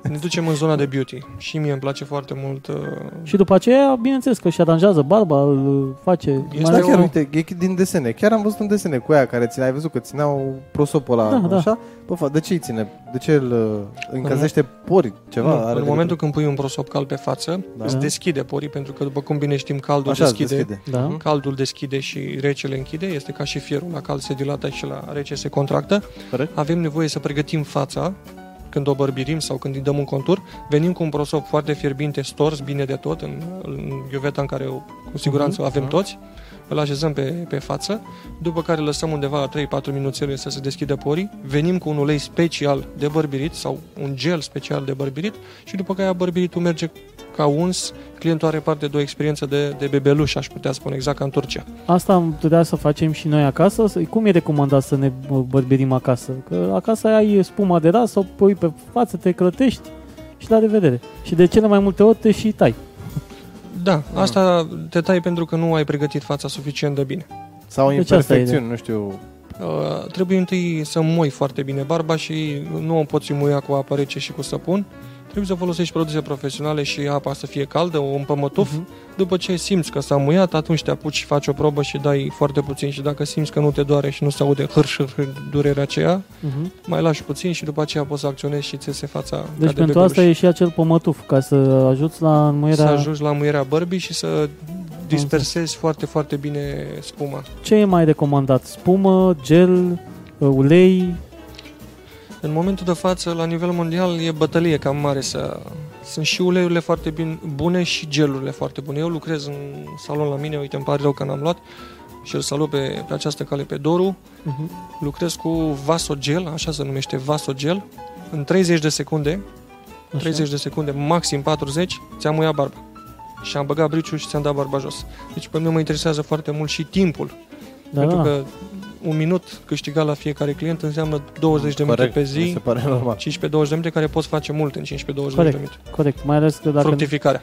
Ne ducem în zona de beauty și mie îmi place foarte mult. uh, Și după aceea, bineînțeles că își aranjează barba, îl face... Este mai Da, chiar, o- uite, e din desene. Chiar am văzut un desene cu aia care ține, ai văzut că țineau prosopul ăla, Da, da. Așa? Bă, fa, de ce îi ține? De ce îl uh, încălzește pori? Ceva? nu, are în de momentul când pui un prosop cald pe față, Da. îți deschide porii, pentru că după cum bine știm, caldul Așa se deschide, deschide. Da. Mhm. Caldul deschide și recele închide, este ca și fierul, la cald se dilată și la rece se contractă. Corect. Avem nevoie să pregătim fața când o bărbirim sau când îi dăm un contur, venim cu un prosop foarte fierbinte, stors, bine de tot, în, în iuveta în care o, cu siguranță o avem Mhm. toți, îl așezăm pe, pe față, după care lăsăm undeva la 3-4 minuțele să se deschidă porii, venim cu un ulei special de bărbirit sau un gel special de bărbirit și după care bărbiritul merge ca uns, clientul are parte de o experiență de, de bebeluș, aș putea spune, exact ca în Turcia. Asta am putea să facem și noi acasă. Să- Cum e recomandat să ne bă, bărbirim acasă? Că acasă ai spuma de ras, o pui pe față, te crătești și la revedere. Și de cele mai multe ori te și tai. Da, asta te tai pentru că nu ai pregătit fața suficient de bine. Sau Deci asta e imperfecțiuni, nu știu. Uh, trebuie întâi să moi foarte bine barba și nu o poți muia cu apă rece și cu săpun. Trebuie să folosești produse profesionale și apa să fie caldă, un pămătuf. Mhm. După ce simți că s-a muiat, atunci te apuci și faci o probă și dai foarte puțin. Și dacă simți că nu te doare și nu se aude hârș, hârș, durerea aceea, Uh-huh. mai lași puțin și după aceea poți să acționezi și ți se fața ca Deci de pentru bebeluș. asta e și acel pămătuf, ca să ajuți la înmuierea... Să ajungi la muierea bărbii și să dispersezi foarte, foarte bine spuma. Ce e mai recomandat? Spumă, gel, ulei? În momentul de față, la nivel mondial, e bătălie cam mare să... Sunt și uleiurile foarte bine, bune și gelurile foarte bune. Eu lucrez în salon la mine, uite, îmi pare rău că n-am luat și îl salut pe, pe această cale pe Doru. Uh-huh. Lucrez cu vasogel, așa se numește vasogel, în 30 de secunde, 30 de secunde, maxim 40, ți-am muiat barba. Și am băgat briciul și ți-am dat barba jos. Deci pe mine mă interesează foarte mult și timpul. Da, pentru da. că un minut câștigat la fiecare client înseamnă 20 de minute Corect, pe mi zi, se pare normal. 15-20 de minute care poți face mult în 15-20 de Corect. minute. Corect, mai ales că dacă, Fructificarea.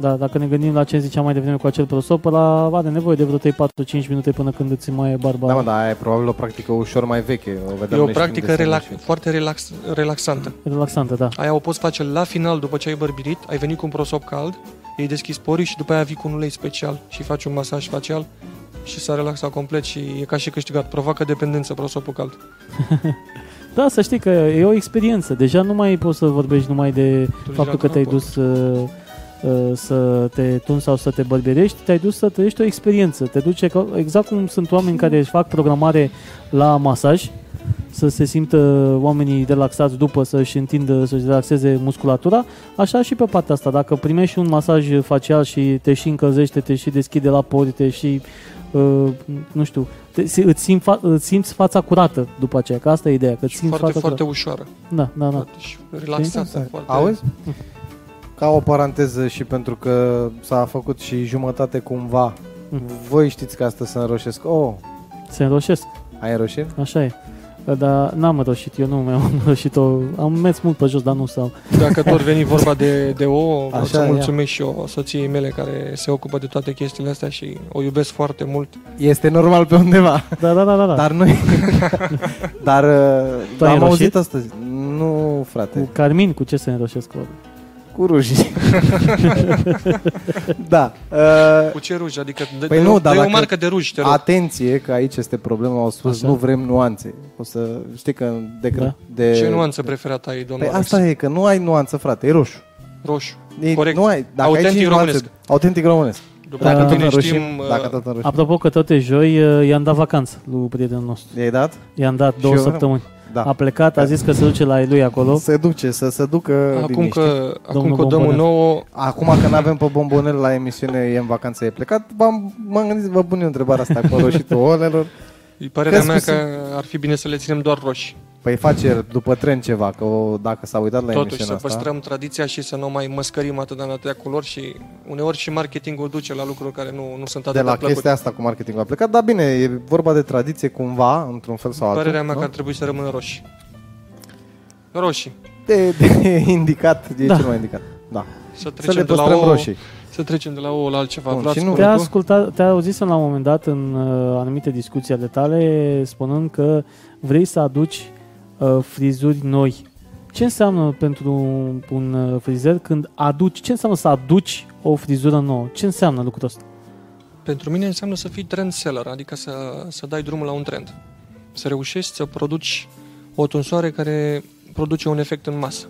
da, dacă ne gândim la ce ziceam mai devreme cu acel prosop, ăla are nevoie de vreo 3-4-5 minute până când îți mai e barba. Da, mă, dar aia e probabil o practică ușor mai veche. O vedeam E o noi și practică în desene relax, și- foarte relax, relaxantă. Relaxantă, da. Aia o poți face la final după ce ai bărbirit, ai venit cu un prosop cald, ei deschis porii și după aia vii cu un ulei special și faci un masaj facial și s-a relaxat complet și e ca și câștigat. Provoacă dependență prosopul cald. Da, să știi că e o experiență. Deja nu mai poți să vorbești numai de Tu faptul deja că te-ai nu dus uh, uh, să te tun sau să te bărberești, te-ai dus să trăiești o experiență. Te duce ca, exact cum sunt oameni care își fac programare la masaj, să se simtă oamenii relaxați după să-și întindă, să-și relaxeze musculatura, așa și pe partea asta. Dacă primești un masaj facial și te și încălzește, te și deschide la pori, te și uh, nu știu, te, si- îți, simți fa- îți simți fața curată după aceea, că asta e ideea, că îți Și simți foarte, fața foarte curată. ușoară. Da, da, da. Și relaxată. Foarte... Auzi? Ca o paranteză și pentru că s-a făcut și jumătate cumva. Mm. Voi știți că astăzi se înroșesc. Oh, Se înroșesc, ai înroșit? așa e. Dar n-am roșit, eu nu mi-am roșit o Am mers mult pe jos, dar nu s-au. Dacă tot veni vorba de, de ouă, vreau Așa, să ia. mulțumesc și eu soției mele care se ocupă de toate chestiile astea și o iubesc foarte mult. Este normal pe undeva. Da, da, da, da. da. Dar noi... Dar Tu ai am înroșit? auzit astăzi. Nu, Cu frate. Carmin, cu ce se înroșesc? oare? Cu ruji. da. Uh, Cu ce ruj? Adică de, Păi de, nu, o- dar de o dacă- marcă de ruj, te rog. atenție, că aici este problema. Au spus, Așa. nu vrem nuanțe. O să știi că de, Da. de Ce nuanță preferată ai, domnul Păi Alex? asta e, că nu ai nuanță, frate, e roșu. Roșu. E, Corect. Nu ai, dacă Autentic ai și nuanțe- românesc. Autentic românesc. După Dacă cum tot bine înroșim, știm, dacă uh, tot înroșim. Apropo că tot e joi, uh, i-am dat vacanță lui prietenul nostru. I-ai dat? I-am dat Și două eu vreau. Săptămâni. Da. A plecat, a zis că se duce la lui acolo. Se duce, să se ducă Acum liniște. că, acum Domnul că dăm un Bombonel. nou, Acum că nu avem pe bombonel la emisiune, e în vacanță, e plecat, m-am, m-am gândit, vă pun eu întrebarea asta cu roșitul olelor. e părerea Că mea spus- că ar fi bine să le ținem doar roșii. Păi face după tren ceva, că o, dacă s-a uitat la Totuși, să emisiunea asta... păstrăm tradiția și să nu mai măscărim atât de în atâtea culori și uneori și marketingul duce la lucruri care nu, nu sunt atât de la plăcute. chestia asta cu marketingul a plecat, dar bine, e vorba de tradiție cumva, într-un fel sau altul. Părerea mea nu? că ar trebui să rămână roșii. Roșii. de, de indicat, e Da. cel mai indicat. Da. Să Să trecem, le de la păstrăm o, roșii. să trecem de la o la altceva. Bun, Vlad, și nu- spune Te-a tu? ascultat, te-a auzit la un moment dat în uh, anumite discuții ale tale spunând că vrei să aduci uh, frizuri noi. Ce înseamnă pentru un uh, frizer când aduci, ce înseamnă să aduci o frizură nouă? Ce înseamnă lucrul ăsta? Pentru mine înseamnă să fii trend seller, adică să, să dai drumul la un trend. Să reușești să produci o tunsoare care produce un efect în masă.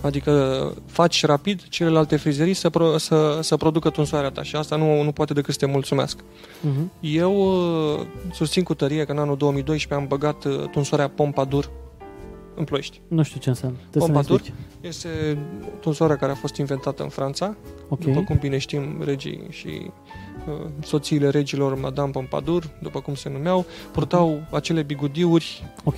Adică faci rapid celelalte frizerii să, pro, să, să producă tunsoarea ta și asta nu, nu poate decât să te mulțumească. Uh-huh. Eu uh, susțin cu tărie că în anul 2012 am băgat uh, tunsoarea Pompadour în Ploiești. Nu știu ce înseamnă. Trebuie să ne Pompadour? explici. Este tunsoarea care a fost inventată în Franța, Ok. după cum bine știm, regii și uh, soțiile regilor Madame Pompadour, după cum se numeau, purtau acele bigudiuri Ok.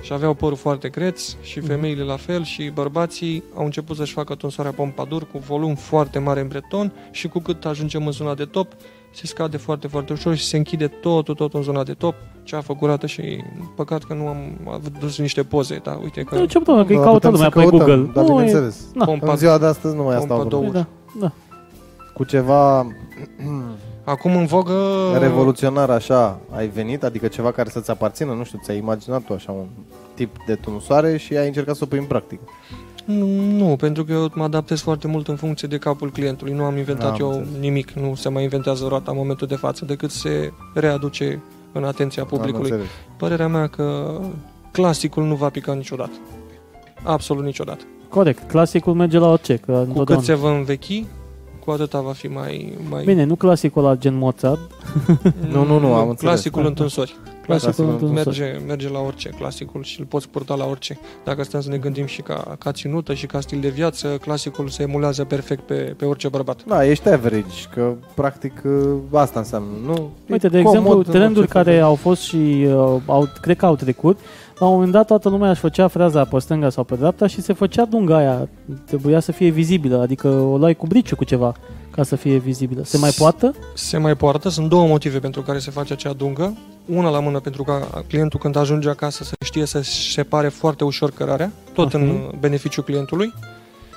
și aveau părul foarte greț și Mhm. femeile la fel și bărbații au început să-și facă tunsoarea Pompadour cu volum foarte mare în breton și cu cât ajungem în zona de top, se scade foarte, foarte ușor și se închide totul, tot în zona de top, cea făcurată și păcat că nu am adus niște poze, dar uite că Nu, ce putem, că îi Da, caută putem lumea să pe căutăm, Google. Da, Nu, e- bineînțeles. Na. Pompa- În ziua de astăzi nu mai asta au Pompadour. vrut. Da, da. Cu ceva acum în vogă... revoluționar așa ai venit, adică ceva care să-ți aparțină, nu știu, ți-ai imaginat tu așa un tip de tunsoare și ai încercat să o pui în practică. Nu, nu, pentru că eu mă adaptez foarte mult în funcție de capul clientului. Nu am inventat Am eu înțeles. nimic, nu se mai inventează roata în momentul de față, decât se readuce în atenția Am publicului. înțeles. Părerea mea că clasicul nu va pica niciodată. Absolut niciodată. Corect. Clasicul merge la orice. Că Cu întotdeauna. cât se va învechi, cu atâta va fi mai... mai... Bine, nu clasicul la gen Mozart. Nu, nu, nu, am înțeles. Clasicul Da, în da. tunsori. Clasicul Clasicul în Merge, merge la orice clasicul și îl poți purta la orice. Dacă stăm să ne gândim și ca, ca ținută și ca stil de viață, clasicul se emulează perfect pe, pe orice bărbat. Da, ești average, că practic asta înseamnă, nu? Uite, de E comod exemplu, în trenduri orice fel care de- au fost și uh, au, cred că au trecut, la un moment dat toată lumea își făcea freaza pe stânga sau pe dreapta și se făcea dunga aia. Trebuia să fie vizibilă, adică o luai cu briciu cu ceva ca să fie vizibilă. Se mai poată? Se mai poartă, sunt două motive pentru care se face acea dungă. Una la mână pentru ca clientul când ajunge acasă să știe să-și separe foarte ușor cărarea, tot Ok. în beneficiul clientului.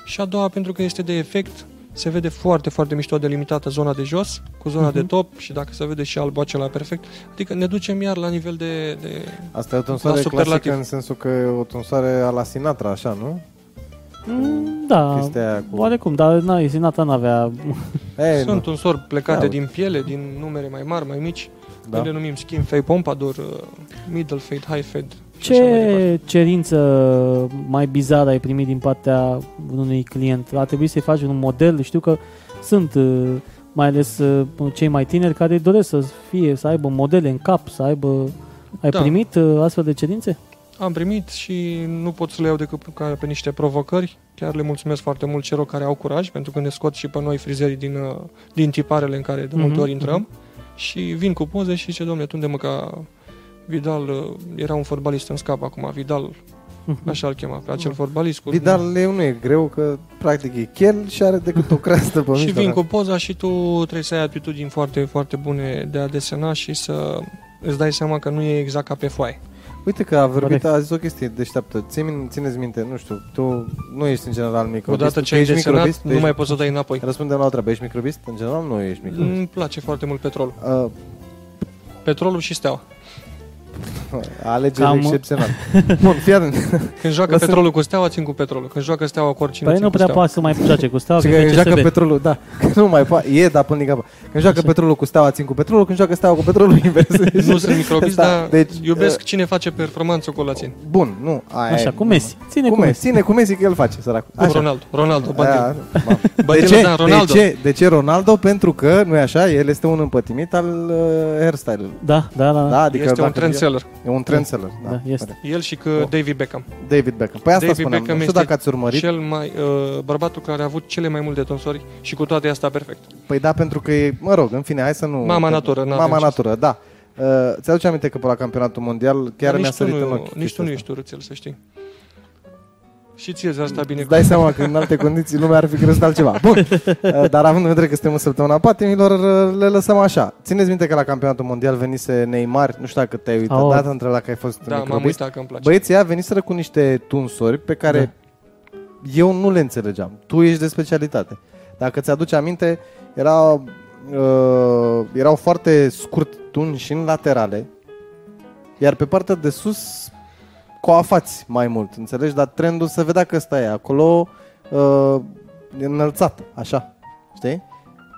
Și a doua pentru că este de efect, se vede foarte, foarte mișto delimitată zona de jos cu zona Mhm. de top și dacă se vede și albul acela perfect. Adică ne ducem iar la nivel de... de Asta e o tunsoare La clasică superlativ. în sensul că e o tunsoare a la Sinatra, așa, nu? Mm, da, Chestia aia cu... oarecum, dar na, Sinatra n-avea... Ei, sunt nu. unsori plecate Da. din piele, din numere mai mari, mai mici. Da. Noi le numim skin fade, pompadour, uh, middle fade, high fade. Și așa mai departe. Ce cerință mai bizară ai primit din partea unui client? A trebuit să-i faci un model? Știu că sunt uh, mai ales uh, cei mai tineri care doresc să fie, să aibă modele în cap, să aibă... Ai Da. primit uh, astfel de cerințe? Am primit și nu pot să le iau decât ca pe niște provocări. Chiar le mulțumesc foarte mult celor care au curaj, pentru că ne scot și pe noi frizerii din, uh, din tiparele în care de multe Mhm, ori intrăm. Și vin cu poze și zice, domnule, tunde mă ca Vidal, uh, era un fotbalist în scap acum, Vidal, așa îl chema, pe acel fotbalist. Cu, Vidal e, nu e greu, că practic e chel și are decât o creastă pe și mijloc. vin cu poza și tu trebuie să ai atitudini foarte, foarte bune de a desena și să îți dai seama că nu e exact ca pe foaie. Uite că a vorbit, Corect. a zis o chestie deșteaptă. Ține, țineți minte, nu știu, tu nu ești în general microbist. Odată Tu ce ai ești desenat, microbist? Tu nu ești- mai poți să dai înapoi. Răspundem la o treabă. Ești microbist? În general nu ești microbist. Îmi place foarte mult petrolul. Uh, Petrolul și steaua. alegere Cam- excepțional. Bun, fii atent. Când joacă O să- petrolul cu steaua, țin cu petrolul. Când joacă steaua cu oricine, Păi țin nu cu prea steaua. poate să mai joace cu steaua, Și că că e joacă CSB. petrolul, da. Că nu mai poate. E, dar până din capă. Când joacă Așa. petrolul cu steaua, țin cu petrolul. Când joacă steaua cu petrolul, invers. Nu sunt microbist, Da, dar deci, iubesc cine face performanță cu la țin. Bun, nu. Aia Așa, e. cu Messi. Ține Cu cu Messi. Messi. Ține cu Messi că el face, săracul. Cu Ronaldo. Ronaldo, Aia, bandil. mamă. De Bandil, ce? da, Ronaldo. De ce? De ce Ronaldo? Pentru că, nu e așa, el este un împătimit al uh, hairstyle-ului. Da, da, da. Da, adică Este un dacă- trendseller. E un trendseller. Da, Da, este. corect. El și că Oh. David Beckham. David Beckham. Păi asta David spuneam. Beckham nu știu este dacă ați urmărit. Cel mai, uh, bărbatul care a avut cele mai multe tonsori și cu toate asta perfect. Păi da, pentru că e, mă rog, în fine, hai să nu... Mama natură, n-avem Mama ce natură, da. Uh, ți-aduce aminte că pe la campionatul mondial chiar Dar mi-a nici tu sărit în nu, ochi. nici tu chestia nu asta. ești urâțel, să știi. Și ție ți-ar sta bine. Îți dai seama că în alte condiții lumea ar fi crezut altceva. Bun, Uh, dar având în vedere că suntem în săptămâna patimilor, uh, le lăsăm așa. Țineți minte că la campionatul mondial venise Neymar, nu știu dacă te-ai uitat, Au. data între dacă ai fost Da, m-am microbist. uitat că îmi place. Băieții ăia veniseră cu niște tunsori pe care eu nu le înțelegeam. Tu ești de specialitate. Dacă ți-aduce aminte, era, uh, erau foarte scurt tunși și în laterale, iar pe partea de sus coafați mai mult, înțelegi? Dar trendul se vedea că ăsta e acolo uh, înălțat, așa, știi?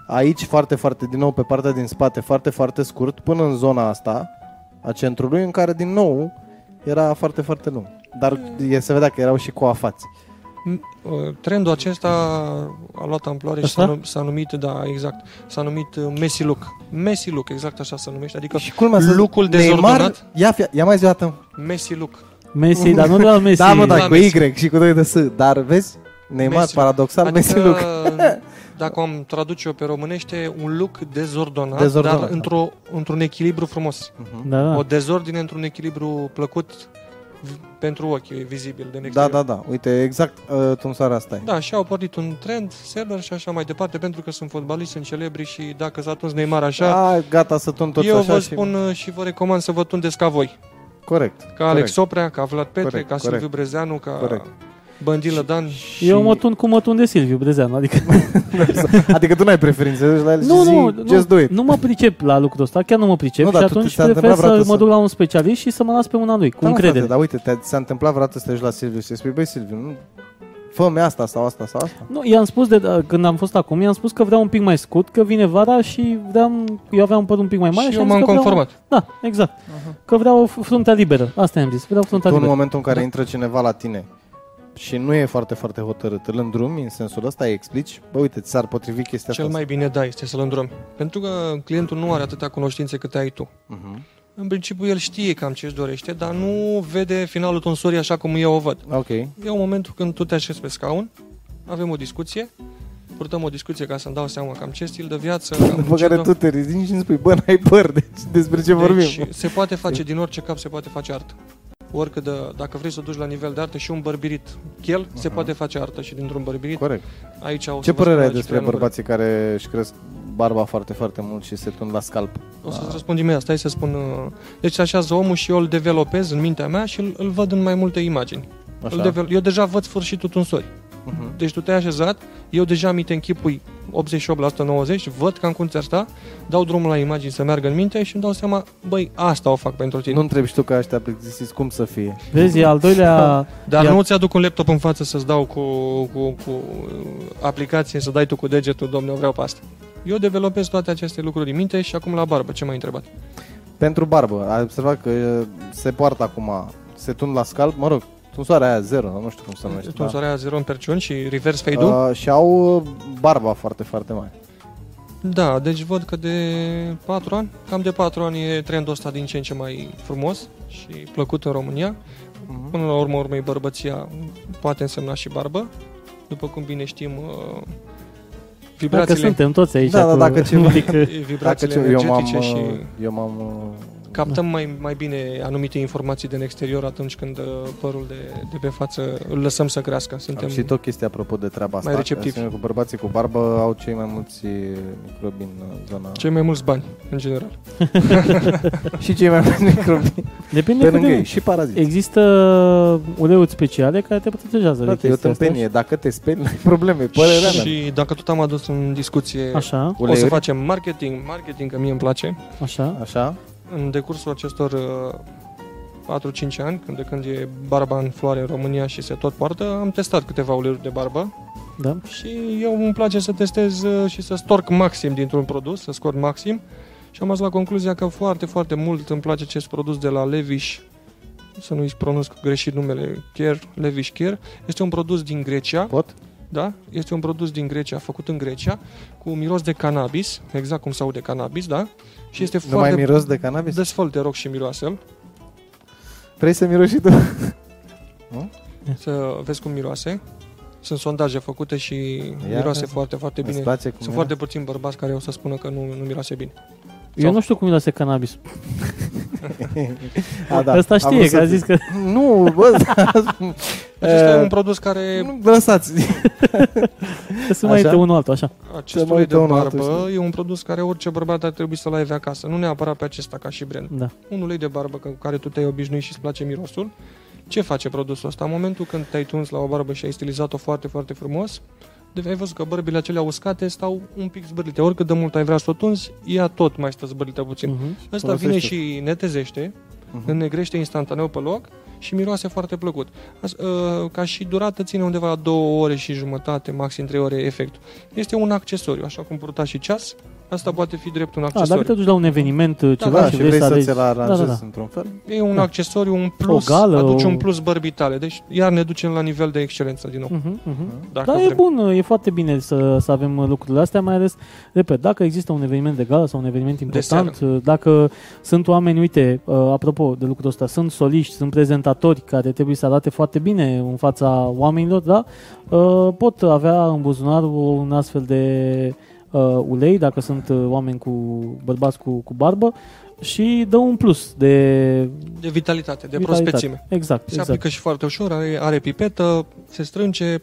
Aici foarte, foarte, din nou pe partea din spate, foarte, foarte scurt, până în zona asta a centrului, în care din nou era foarte, foarte lung. Dar e, se vedea că erau și coafați. M- uh, Trendul acesta a luat amploare și Asta? s-a, num- s-a numit, da, exact, s-a numit uh, Messi Look. Messi Look, exact așa se numește, adică Și culmea să lucrul Neymar, dezordonat, ia, fi, ia mai zi o dată. Messi Look. Messi, dar nu de la Messi. Da, mă, da, La cu Messi. Y și cu 2 de S. Dar vezi, Neymar, Messi. paradoxal, Messi look. dacă am traduce-o pe românește, un look dezordonat, Dezordonat, dar da. într-o, într-un echilibru frumos. Mhm. Da, da. O dezordine într-un echilibru plăcut v- pentru ochi, vizibil din Da, exterior. da, da. Uite, exact uh, tunsoarea asta e. Da, și au pornit un trend, seller și așa mai departe, pentru că sunt fotbaliști, sunt celebri și dacă s-a tuns Neymar așa, A, gata să tun tot eu așa vă și... spun uh, și vă recomand să vă tundeți ca voi. Corect. Ca Alex Oprea, ca Vlad Petre, Corect, ca corect. Silviu Brezeanu, ca Corect. Băndilă Dan. Eu mă tun cum mă tun de Silviu Brezeanu, adică adică tu n-ai preferințe, duci la el nu, și nu, zi, just do nu, it. nu mă pricep la lucrul ăsta, chiar nu mă pricep Nu, și dar tu- atunci ți-a prefer întâmplat să vreodată mă să- duc la un specialist și să mă las pe mâna lui, cu Da, mă, încredere. Frate, dar uite, te, ți-a întâmplat vreodată să te duci la Silviu și să spui, băi Silviu, nu, fă-mi asta sau asta sau asta. Nu, i-am spus de, uh, când am fost acum, i-am spus că vreau un pic mai scurt, că vine vara și vreau, eu aveam un păr un pic mai mare și și, eu am zis m-am că vreau- conformat. Da, exact. Că vreau f- fruntea liberă. Asta i-am zis, vreau fruntea Tu în liberă. momentul în care Da. intră cineva la tine și nu e foarte, foarte hotărât, îl îndrumi în sensul ăsta, îi explici, bă, uite, ți s-ar potrivi chestia Cel asta. mai bine, da, este să-l îndromi. Pentru că clientul nu are atâtea cunoștințe cât ai tu. Uh-huh. În principiu, el știe cam ce își dorește, dar nu vede finalul tonsorii așa cum eu o văd. Ok. E un momentul când tu te așezi pe scaun, avem o discuție, purtăm o discuție ca să-mi dau seama cam ce stil de viață, cam După ce care vreau. tu te ridici și îmi spui, bă, n-ai păr, deci despre ce vorbim? Deci se poate face din orice cap, se poate face artă. Oricât de, dacă vrei să o duci la nivel de artă și un bărbirit chel, se poate face artă și dintr-un bărbirit. Corect. Aici o să Ce vă părere ai spună despre Ciprian Ogre. bărbații care își cresc barba foarte, foarte mult și se tund la scalp? O să-ți răspund imediat, stai să spun... uh, Deci se așează omul și eu îl developez în mintea mea și îl, îl văd în mai multe imagini. Așa. Îl devel- eu deja văd sfârșitul tunsorii. Uh-huh. Deci tu te-ai așezat, eu deja mi te închipui 88% 90%, văd cam cum ți-ar sta, dau drumul la imagini să meargă în minte și îmi dau seama, băi, asta o fac pentru tine. Nu întrebi și tu că ăștia plictisiți cum să fie. Vezi, e al doilea... Dar Ia- nu ți-aduc un laptop în față să-ți dau cu, cu, cu aplicație, să dai tu cu degetul, domne, eu vreau pe asta. Eu developez toate aceste lucruri în minte și acum la barbă, ce m-ai întrebat? Pentru barbă, ai observat că e, se poartă acum, se tund la scalp, mă rog, tunsoarea aia zero, nu știu cum se numește. Tu da. zero în perciuni și reverse fade uh. Uh, și au uh, barba foarte, foarte mare. Da, deci văd că de 4 ani, cam de 4 ani e trendul ăsta din ce în ce mai frumos și plăcut în România. Uh-huh. Până la urmă, urmei, bărbăția poate însemna și barbă. După cum bine știm, uh, Dacă vibrațiile, suntem toți aici. Da, da, cu dacă ceva- un pic, uh, Dacă vibrațiile ce, eu m-am, energetice și uh, eu m-am uh, captăm mai, mai bine anumite informații din exterior atunci când uh, părul de, de pe față îl lăsăm să crească. Suntem Am și tot chestia apropo de treaba asta. mai receptivi. Asemenea, Cu bărbații cu barbă au cei mai mulți microbi în uh, zona... cei mai mulți bani, în general. și cei mai mulți microbi Depinde pe cât lângă de... ei. Și paraziți. Există uleiuri speciale care te protejează de Frate, e o chestia asta. tâmpenie. Dacă te speli, n-ai probleme. Părerea mea. și dacă tot am adus în discuție, Așa, o să Uleiuri? facem marketing, marketing că mie îmi place. așa. Așa? În decursul acestor uh, 4-5 ani, când de când e barba în floare în România și se tot poartă, am testat câteva uleiuri de barbă Da. și eu îmi place să testez uh, și să storc maxim dintr-un produs, să scot maxim și am ajuns la concluzia că foarte, foarte mult îmi place acest produs de la Levish să nu-i pronunț greșit numele, Care, Levish Care. Este un produs din Grecia, Pot? da? Este un produs din Grecia, făcut în Grecia, cu miros de cannabis, exact cum se aude cannabis, da? Și este Nu mai foarte... miros de cannabis? Desfăl, te rog, și miroase-l. Vrei să miroși și tu? Să vezi cum miroase. Sunt sondaje făcute și Ia miroase vezi. foarte, foarte Îți bine. place cum Sunt e? foarte puțini bărbați care o să spună că nu, nu miroase bine. Eu nu știu cum miroase cannabis. A, Da, Ăsta am știe, vrut că a să- zis că... Nu, bă, Acesta Eh, e un produs care nu, lăsați. Să mai Așa? uite unul altul, așa. acest Să mă ulei uită de unul altul, barbă e un produs care orice bărbat ar trebui să-l aibă acasă. Nu neapărat pe acesta ca și brand. Da. Un ulei de barbă cu care tu te-ai obișnuit și îți place mirosul. Ce face produsul ăsta? În momentul când te-ai tuns la o barbă și ai stilizat-o foarte, foarte frumos, de ai văzut că bărbile acelea uscate stau un pic zbârlite. Oricât de mult ai vrea să o tunzi, ea tot mai stă zbârlită puțin. Mhm. Ăsta Folosește. vine și netezește, Mhm. înnegrește instantaneu pe loc și miroase foarte plăcut. As, uh, ca și durată ține undeva la două ore și jumătate, maxim trei ore efectul. Este un accesoriu, așa cum purta și ceas, asta poate fi drept un A, accesoriu. dacă te duci la un eveniment, ceva Da, și și vrei vrei să să alegi... ți-l aranjezi Da, da, da. într-un fel? E un accesoriu, un plus, gală, aduce o- un plus bărbitale. Deci iar ne ducem la nivel de excelență din nou. Mhm, mhm. Dacă Da, e vrem. bun, e foarte bine să, să avem lucrurile astea, mai ales, repet, dacă există un eveniment de gală sau un eveniment important, dacă sunt oameni, uite, uh, apropo de lucrul ăsta, sunt soliști, sunt prezentatori care trebuie să arate foarte bine în fața oamenilor, da? Uh, Pot avea în buzunar un astfel de uh, ulei, dacă sunt uh, oameni cu bărbați cu, cu barbă, și dă un plus de De vitalitate, de vitalitate. prospețime. Exact, Se exact. aplică și foarte ușor, are, are pipetă, se strânge,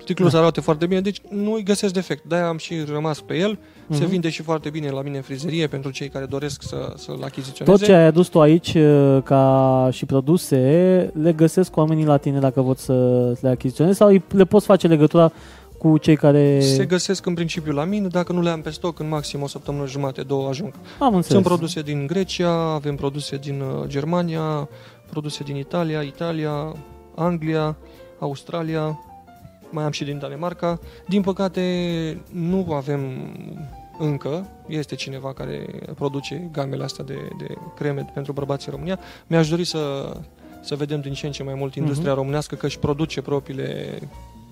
sticlul Da. arată foarte bine, deci nu îi găsesc defect. De-aia am și rămas pe el. Se Mhm. vinde și foarte bine la mine în frizerie pentru cei care doresc să, să-l achiziționeze. Tot ce ai adus tu aici uh, ca și produse, le găsesc oamenii la tine dacă vor să le achiziționezi sau îi- le poți face legătura cu cei care... Se găsesc în principiu la mine, dacă nu le am pe stoc, în maxim o săptămână jumate, două ajung. Am înțeles. Sunt produse din Grecia, avem produse din uh, Germania, produse din Italia, Italia, Anglia, Australia, mai am și din Danemarca. Din păcate, nu avem încă, este cineva care produce gamele astea de, de creme pentru bărbați în România. Mi-aș dori să, să vedem din ce în ce mai mult industria Mhm. românească că își produce propriile,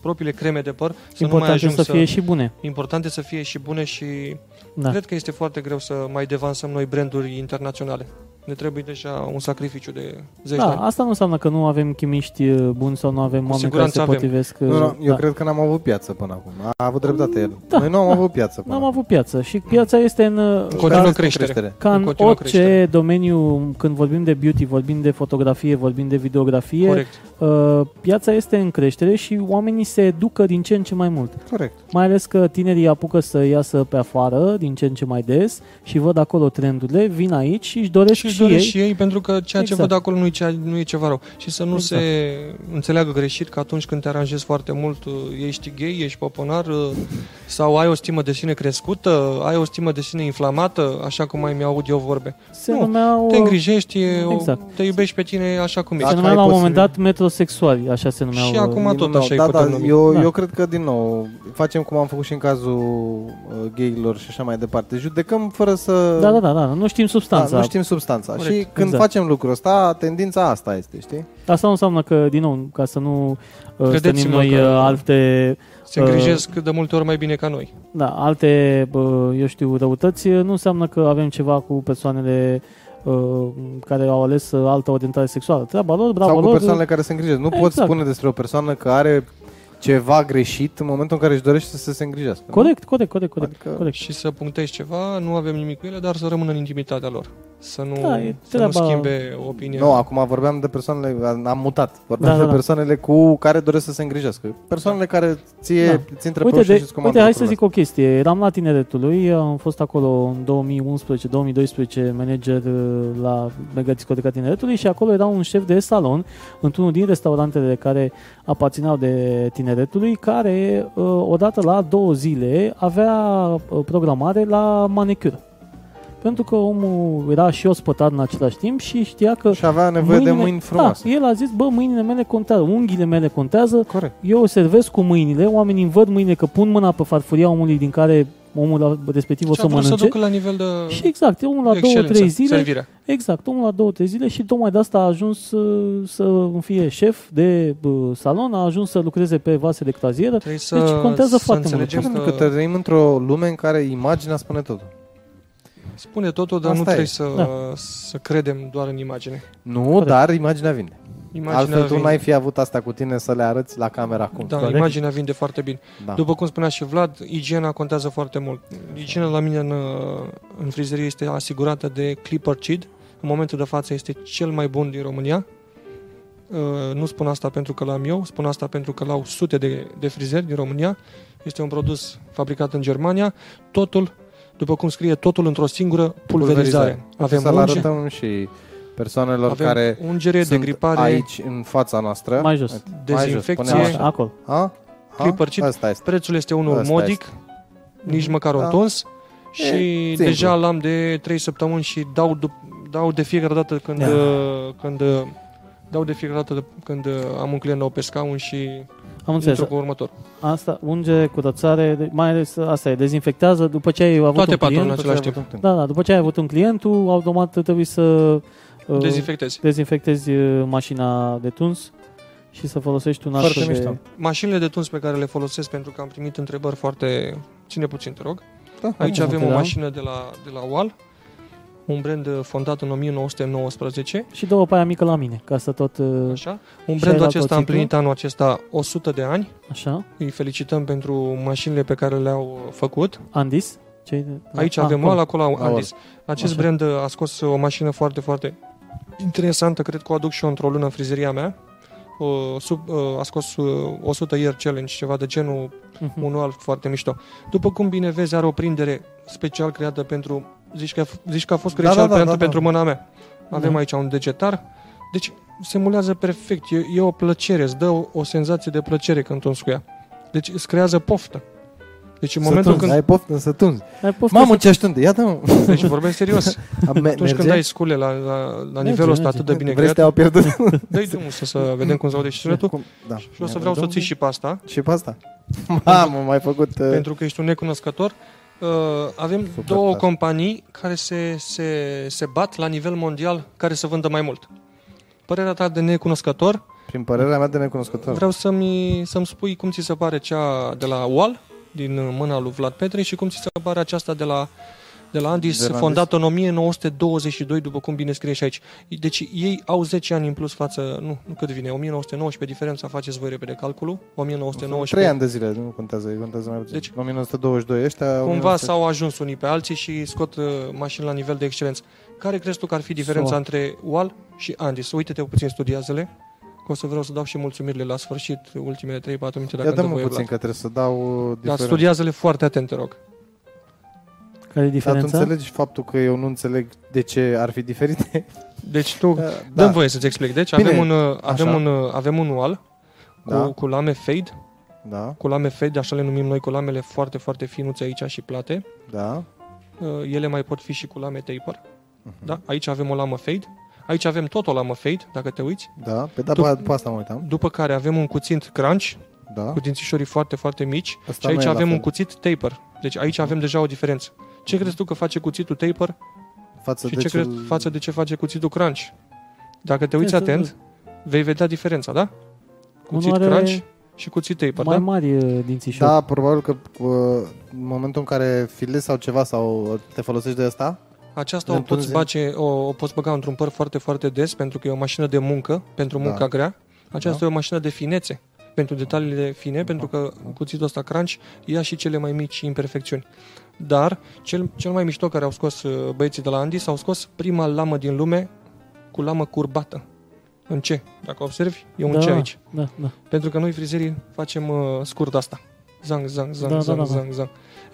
propriile creme de păr. Să nu mai Important ajung să fie și bune. Importante să fie și bune și Da. Cred că este foarte greu să mai devansăm noi branduri internaționale. Ne trebuie deja un sacrificiu de zeci de Da, ani. asta nu înseamnă că nu avem chimiști uh, buni sau nu avem oameni care siguranță se avem. potrivesc. uh, Nu, nu, eu da. cred că n-am avut piață până acum. A avut dreptate el. Da. Noi nu am avut piață până N-am acum. avut piață și piața este în, uh, În continuă ca, creștere. ca În în continuă orice creștere. domeniu, când vorbim de beauty, vorbim de fotografie, vorbim de videografie, Corect. uh, piața este în creștere și oamenii se educă din ce în ce mai mult. Corect. Mai ales că tinerii apucă să iasă pe afară din ce în ce mai des și văd acolo trendurile, vin aici și își doresc Și își și, doresc ei. și ei, pentru că ceea ce Exact. văd acolo nu e, cea, nu e ceva rău. Și să nu Exact. se înțeleagă greșit că atunci când te aranjezi foarte mult, uh, ești gay, ești poponar, uh, sau ai o stimă de sine crescută, ai o stimă de sine inflamată, așa cum mai mi-aud eu vorbe. Se Nu, numeau, Te îngrijești, e o- Exact. te iubești pe tine așa cum se ești. Dacă numeau la ai un moment posibil- dat metrosexuali, așa se numeau. Și acum uh, tot Din așa nou, îi da, putem da, numi. eu, Da. eu cred că din nou facem cum am făcut și în cazul uh, gayilor și așa mai departe. Judecăm fără să Da, da, da, da, nu știm substanța. Da, nu știm substanța. Corect. Și când Exact. facem lucrul ăsta, tendința asta este, știi? Asta nu înseamnă că, din nou, ca să nu uh, stănim Credeți-mă noi că- uh, alte, Se Uh, îngrijesc de multe ori mai bine ca noi. da, alte, bă, eu știu, răutăți, nu înseamnă că avem ceva cu persoanele uh, care au ales uh, altă orientare sexuală. Treaba lor, bravo Sau cu lor. persoanele care se îngrijesc. Nu poți Exact. spune despre o persoană că are ceva greșit în momentul în care își dorește să se îngrijească. nu? Corect, corect, corect, corect. Adică- corect. Și să punctezi ceva, nu avem nimic cu ele, dar să rămână în intimitatea lor. Să nu, Da, e să nu treaba- schimbe opinia. Nu, acum vorbeam de persoanele, am mutat, vorbeam Da, da, de da. persoanele cu care doresc să se îngrijească. Persoanele care ție Da. ți intră pe Uite, ușă de, și îți comandă uite, hai să lucrurile zic o chestie. Eram la tineretului, am fost acolo în 2011-2012 manager uh, la Mega Discoteca Tineretului și acolo era un șef de salon într-unul din restaurantele care aparțineau de tineretului, care uh, odată la două zile avea uh, programare la manicură. Pentru că omul era și ospătar în același timp și știa că Și avea nevoie de mâinile- mâini frumoase. Da, el a zis, bă, mâinile mele contează, unghiile mele contează, Corect. eu servesc cu mâinile, oamenii îmi văd mâinile că pun mâna pe farfuria omului din care omul respectiv o Și să a vrut să mănânce. ducă la nivel de Și exact, omul la două, excelență, trei zile, servirea. exact, omul la două, trei zile și tocmai de asta a ajuns uh, să fie șef de uh, salon, a ajuns să lucreze pe vase de croazieră. Trebuie să, Deci contează să foarte mult. înțelegem Pentru că că, trăim într-o lume în care imaginea spune totul. Spune totul, dar Asta nu e. trebuie să, Da. să credem doar în imagine. Nu, Corect. dar imaginea vinde. Imaginea Altfel tu vinde. n-ai fi avut asta cu tine să le arăți la camera acum. Da, Corect. imaginea vinde foarte bine. Da. După cum spunea și Vlad, igiena contează foarte mult. Igiena la mine în, în frizerie este asigurată de Clipper Chid. În momentul de față este cel mai bun din România. Uh, Nu spun asta pentru că l-am eu, spun asta pentru că l-au sute de, de frizeri din România. Este un produs fabricat în Germania. Totul, după cum scrie, totul într-o singură pulverizare. Avem, să-l unge, arătăm și persoanelor avem care ungere, sunt degripare, aici în fața noastră. Mai jos. Mai jos, dezinfecție. punem Așa, acolo. Ha? Ha? Clipper Chid. Asta este. Prețul este unul Asta modic, nici măcar un Da. tuns. Și simplu. deja l-am de 3 săptămâni și dau, dup- dau de fiecare dată când, Da. uh, când uh, dau de fiecare dată de- când uh, am un client nou pe scaun și Am înțeles. intru cu următor. Asta, unge, curățare, de- mai ales asta e, dezinfectează. După ce ai avut Toate un patrulele client, în același timp. da, da, după ce ai avut un client, tu automat trebuie să uh, Dezinfectezi. dezinfectezi uh, mașina de tuns și să folosești un alt Foarte de... mișto. Mașinile de tuns pe care le folosesc pentru că am primit întrebări foarte... Ține puțin, te rog. Da, Aici Am avem o înțeles. mașină de la, de la Wall, un brand uh, fondat în 1919. Și două pe aia mică la mine, ca să tot... uh, Așa. Un Și brand ai acesta a luat o împlinit anul acesta 100 de ani. Așa, Îi felicităm pentru mașinile pe care le-au uh, făcut. Andis. Ce Aici ah, avem acolo. Wall, acolo au Wall. Andis. Acest Așa. brand uh, a scos o mașină foarte, foarte interesantă. Cred că o aduc și eu într-o lună în frizeria mea. O, sub, uh, a scos uh, 100 year challenge, ceva de genul Mhm. manual foarte mișto. După cum bine vezi, are o prindere special creată pentru... Zici că, a f- zici că a fost Da, creat da, da, pentru, da, da. pentru mâna mea. Avem Da. aici un degetar. Deci se mulează perfect. E, e o plăcere, îți dă o, o senzație de plăcere când tu cu ea. Deci îți creează poftă. Deci în Să momentul tunzi, când... Ai poftă să tunzi. Ai poftă Mamă, să- ce așteptă. Ia dă Deci vorbesc serios. Atunci Atunci când ai scule la, la, la nivelul ăsta merge. atât de bine Vrei să creat, te-au pierdut? dă-i drumul să, să vedem cum se aude și sunetul. Cum? Da. Și o să vreau să ții și pe asta, Și pe asta? Mamă, mai făcut... uh, pentru că ești un necunoscător. Uh, avem Super două tare. companii care se, se, se bat la nivel mondial care să vândă mai mult. Părerea ta de necunoscător, Prin părerea mea de necunoscător. vreau să-mi, să-mi spui cum ți se pare cea de la Wall, din mâna lui Vlad Petre, și cum ți se pare aceasta de la, de la Andis, De la Andis. fondată în 1922, după cum bine scrie și aici. Deci ei au 10 ani în plus față, nu, nu cât vine, 1919, diferența faceți voi repede calculul, 1919. 3 ani de zile, nu contează, contează mai puțin. Deci- Deci, 1922 ăștia... Cumva 1900 s-au ajuns unii pe alții și scot uh, mașini la nivel de excelență. Care crezi tu că ar fi diferența So- între Wall și Andis? Uite-te puțin, studiază-le. Că o să vreau să dau și mulțumirile la sfârșit, ultimele 3-4 minute, dacă Ia îmi dă dă-mă voie, puțin Vlad. că trebuie să dau uh, Dar diferența. studiază-le foarte atent, te rog. Care e Dar tu diferența? înțelegi faptul că eu nu înțeleg de ce ar fi diferite? Deci tu, Da. dăm voie să-ți explic. Deci Bine, avem un, uh, avem, așa. un, uh, avem un wall cu, Da. cu lame fade, Da, cu lame fade, așa le numim noi, cu lamele foarte, foarte finuțe aici și plate. da. Uh, Ele mai pot fi și cu lame taper. Mhm. Da? Aici avem o lamă fade. Aici avem tot o lamă fade, dacă te uiți. Da, pe, da, Tu- pe, pe asta mă uitam. După care avem un cuțit crunch, Da. cu dințișorii foarte, foarte mici. Asta și aici nu e la avem un fel. cuțit taper. Deci aici avem deja o diferență. Ce crezi tu că face cuțitul taper Față și de ce cel... crezi față de ce face cuțitul crunch? Dacă te uiți Ce să atent, vei vedea diferența, da? Cuțit Unul are crunch și cuțit taper, mai da? mari uh, dințișori. Da, probabil că uh, în momentul în care filezi sau ceva sau te folosești de asta, Aceasta o Le poți, întunzi? bace, o, o poți băga într-un păr foarte, foarte des pentru că e o mașină de muncă, pentru Da. munca grea. Aceasta e o mașină de finețe, pentru detaliile fine, pentru că cuțitul ăsta crunch ia și cele mai mici imperfecțiuni. Dar cel, cel mai mișto care au scos uh, băieții de la Andis au scos prima lamă din lume cu lamă curbată. În ce? Dacă observi, e un da, ce aici. Da, da. Pentru că noi frizerii facem uh, scurt asta. Zang, zang, zang, Da, da, zang, da, da. zang, zang.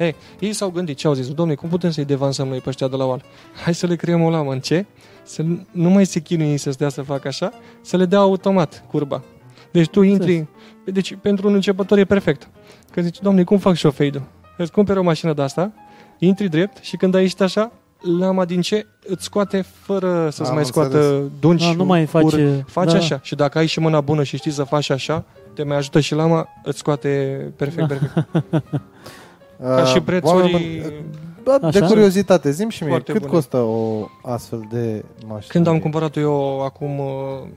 Ei, ei s-au gândit, ce au zis? Domnule, cum putem să-i devansăm noi pe ăștia de la oală? Hai să le creăm o lamă. În ce? Să nu mai se chinuie ei să stea să facă așa, să le dea automat curba. Deci tu intri... Deci pentru un începător e perfect. Că zici, domnule, cum fac și o fade Îți cumperi o mașină de asta, intri drept și când ai ieșit așa, lama din ce îți scoate fără să-ți Am mai scoată înțeles. dungi, Da, nu mai ură. face... Faci da. așa și dacă ai și mâna bună și știi să faci așa, te mai ajută și lama, îți scoate perfect, Da. perfect. Ca și prețuri... Bă, de Așa? curiozitate, zim și mie, Foarte cât bune. costă o astfel de mașină? Când am cumpărat-o eu acum uh,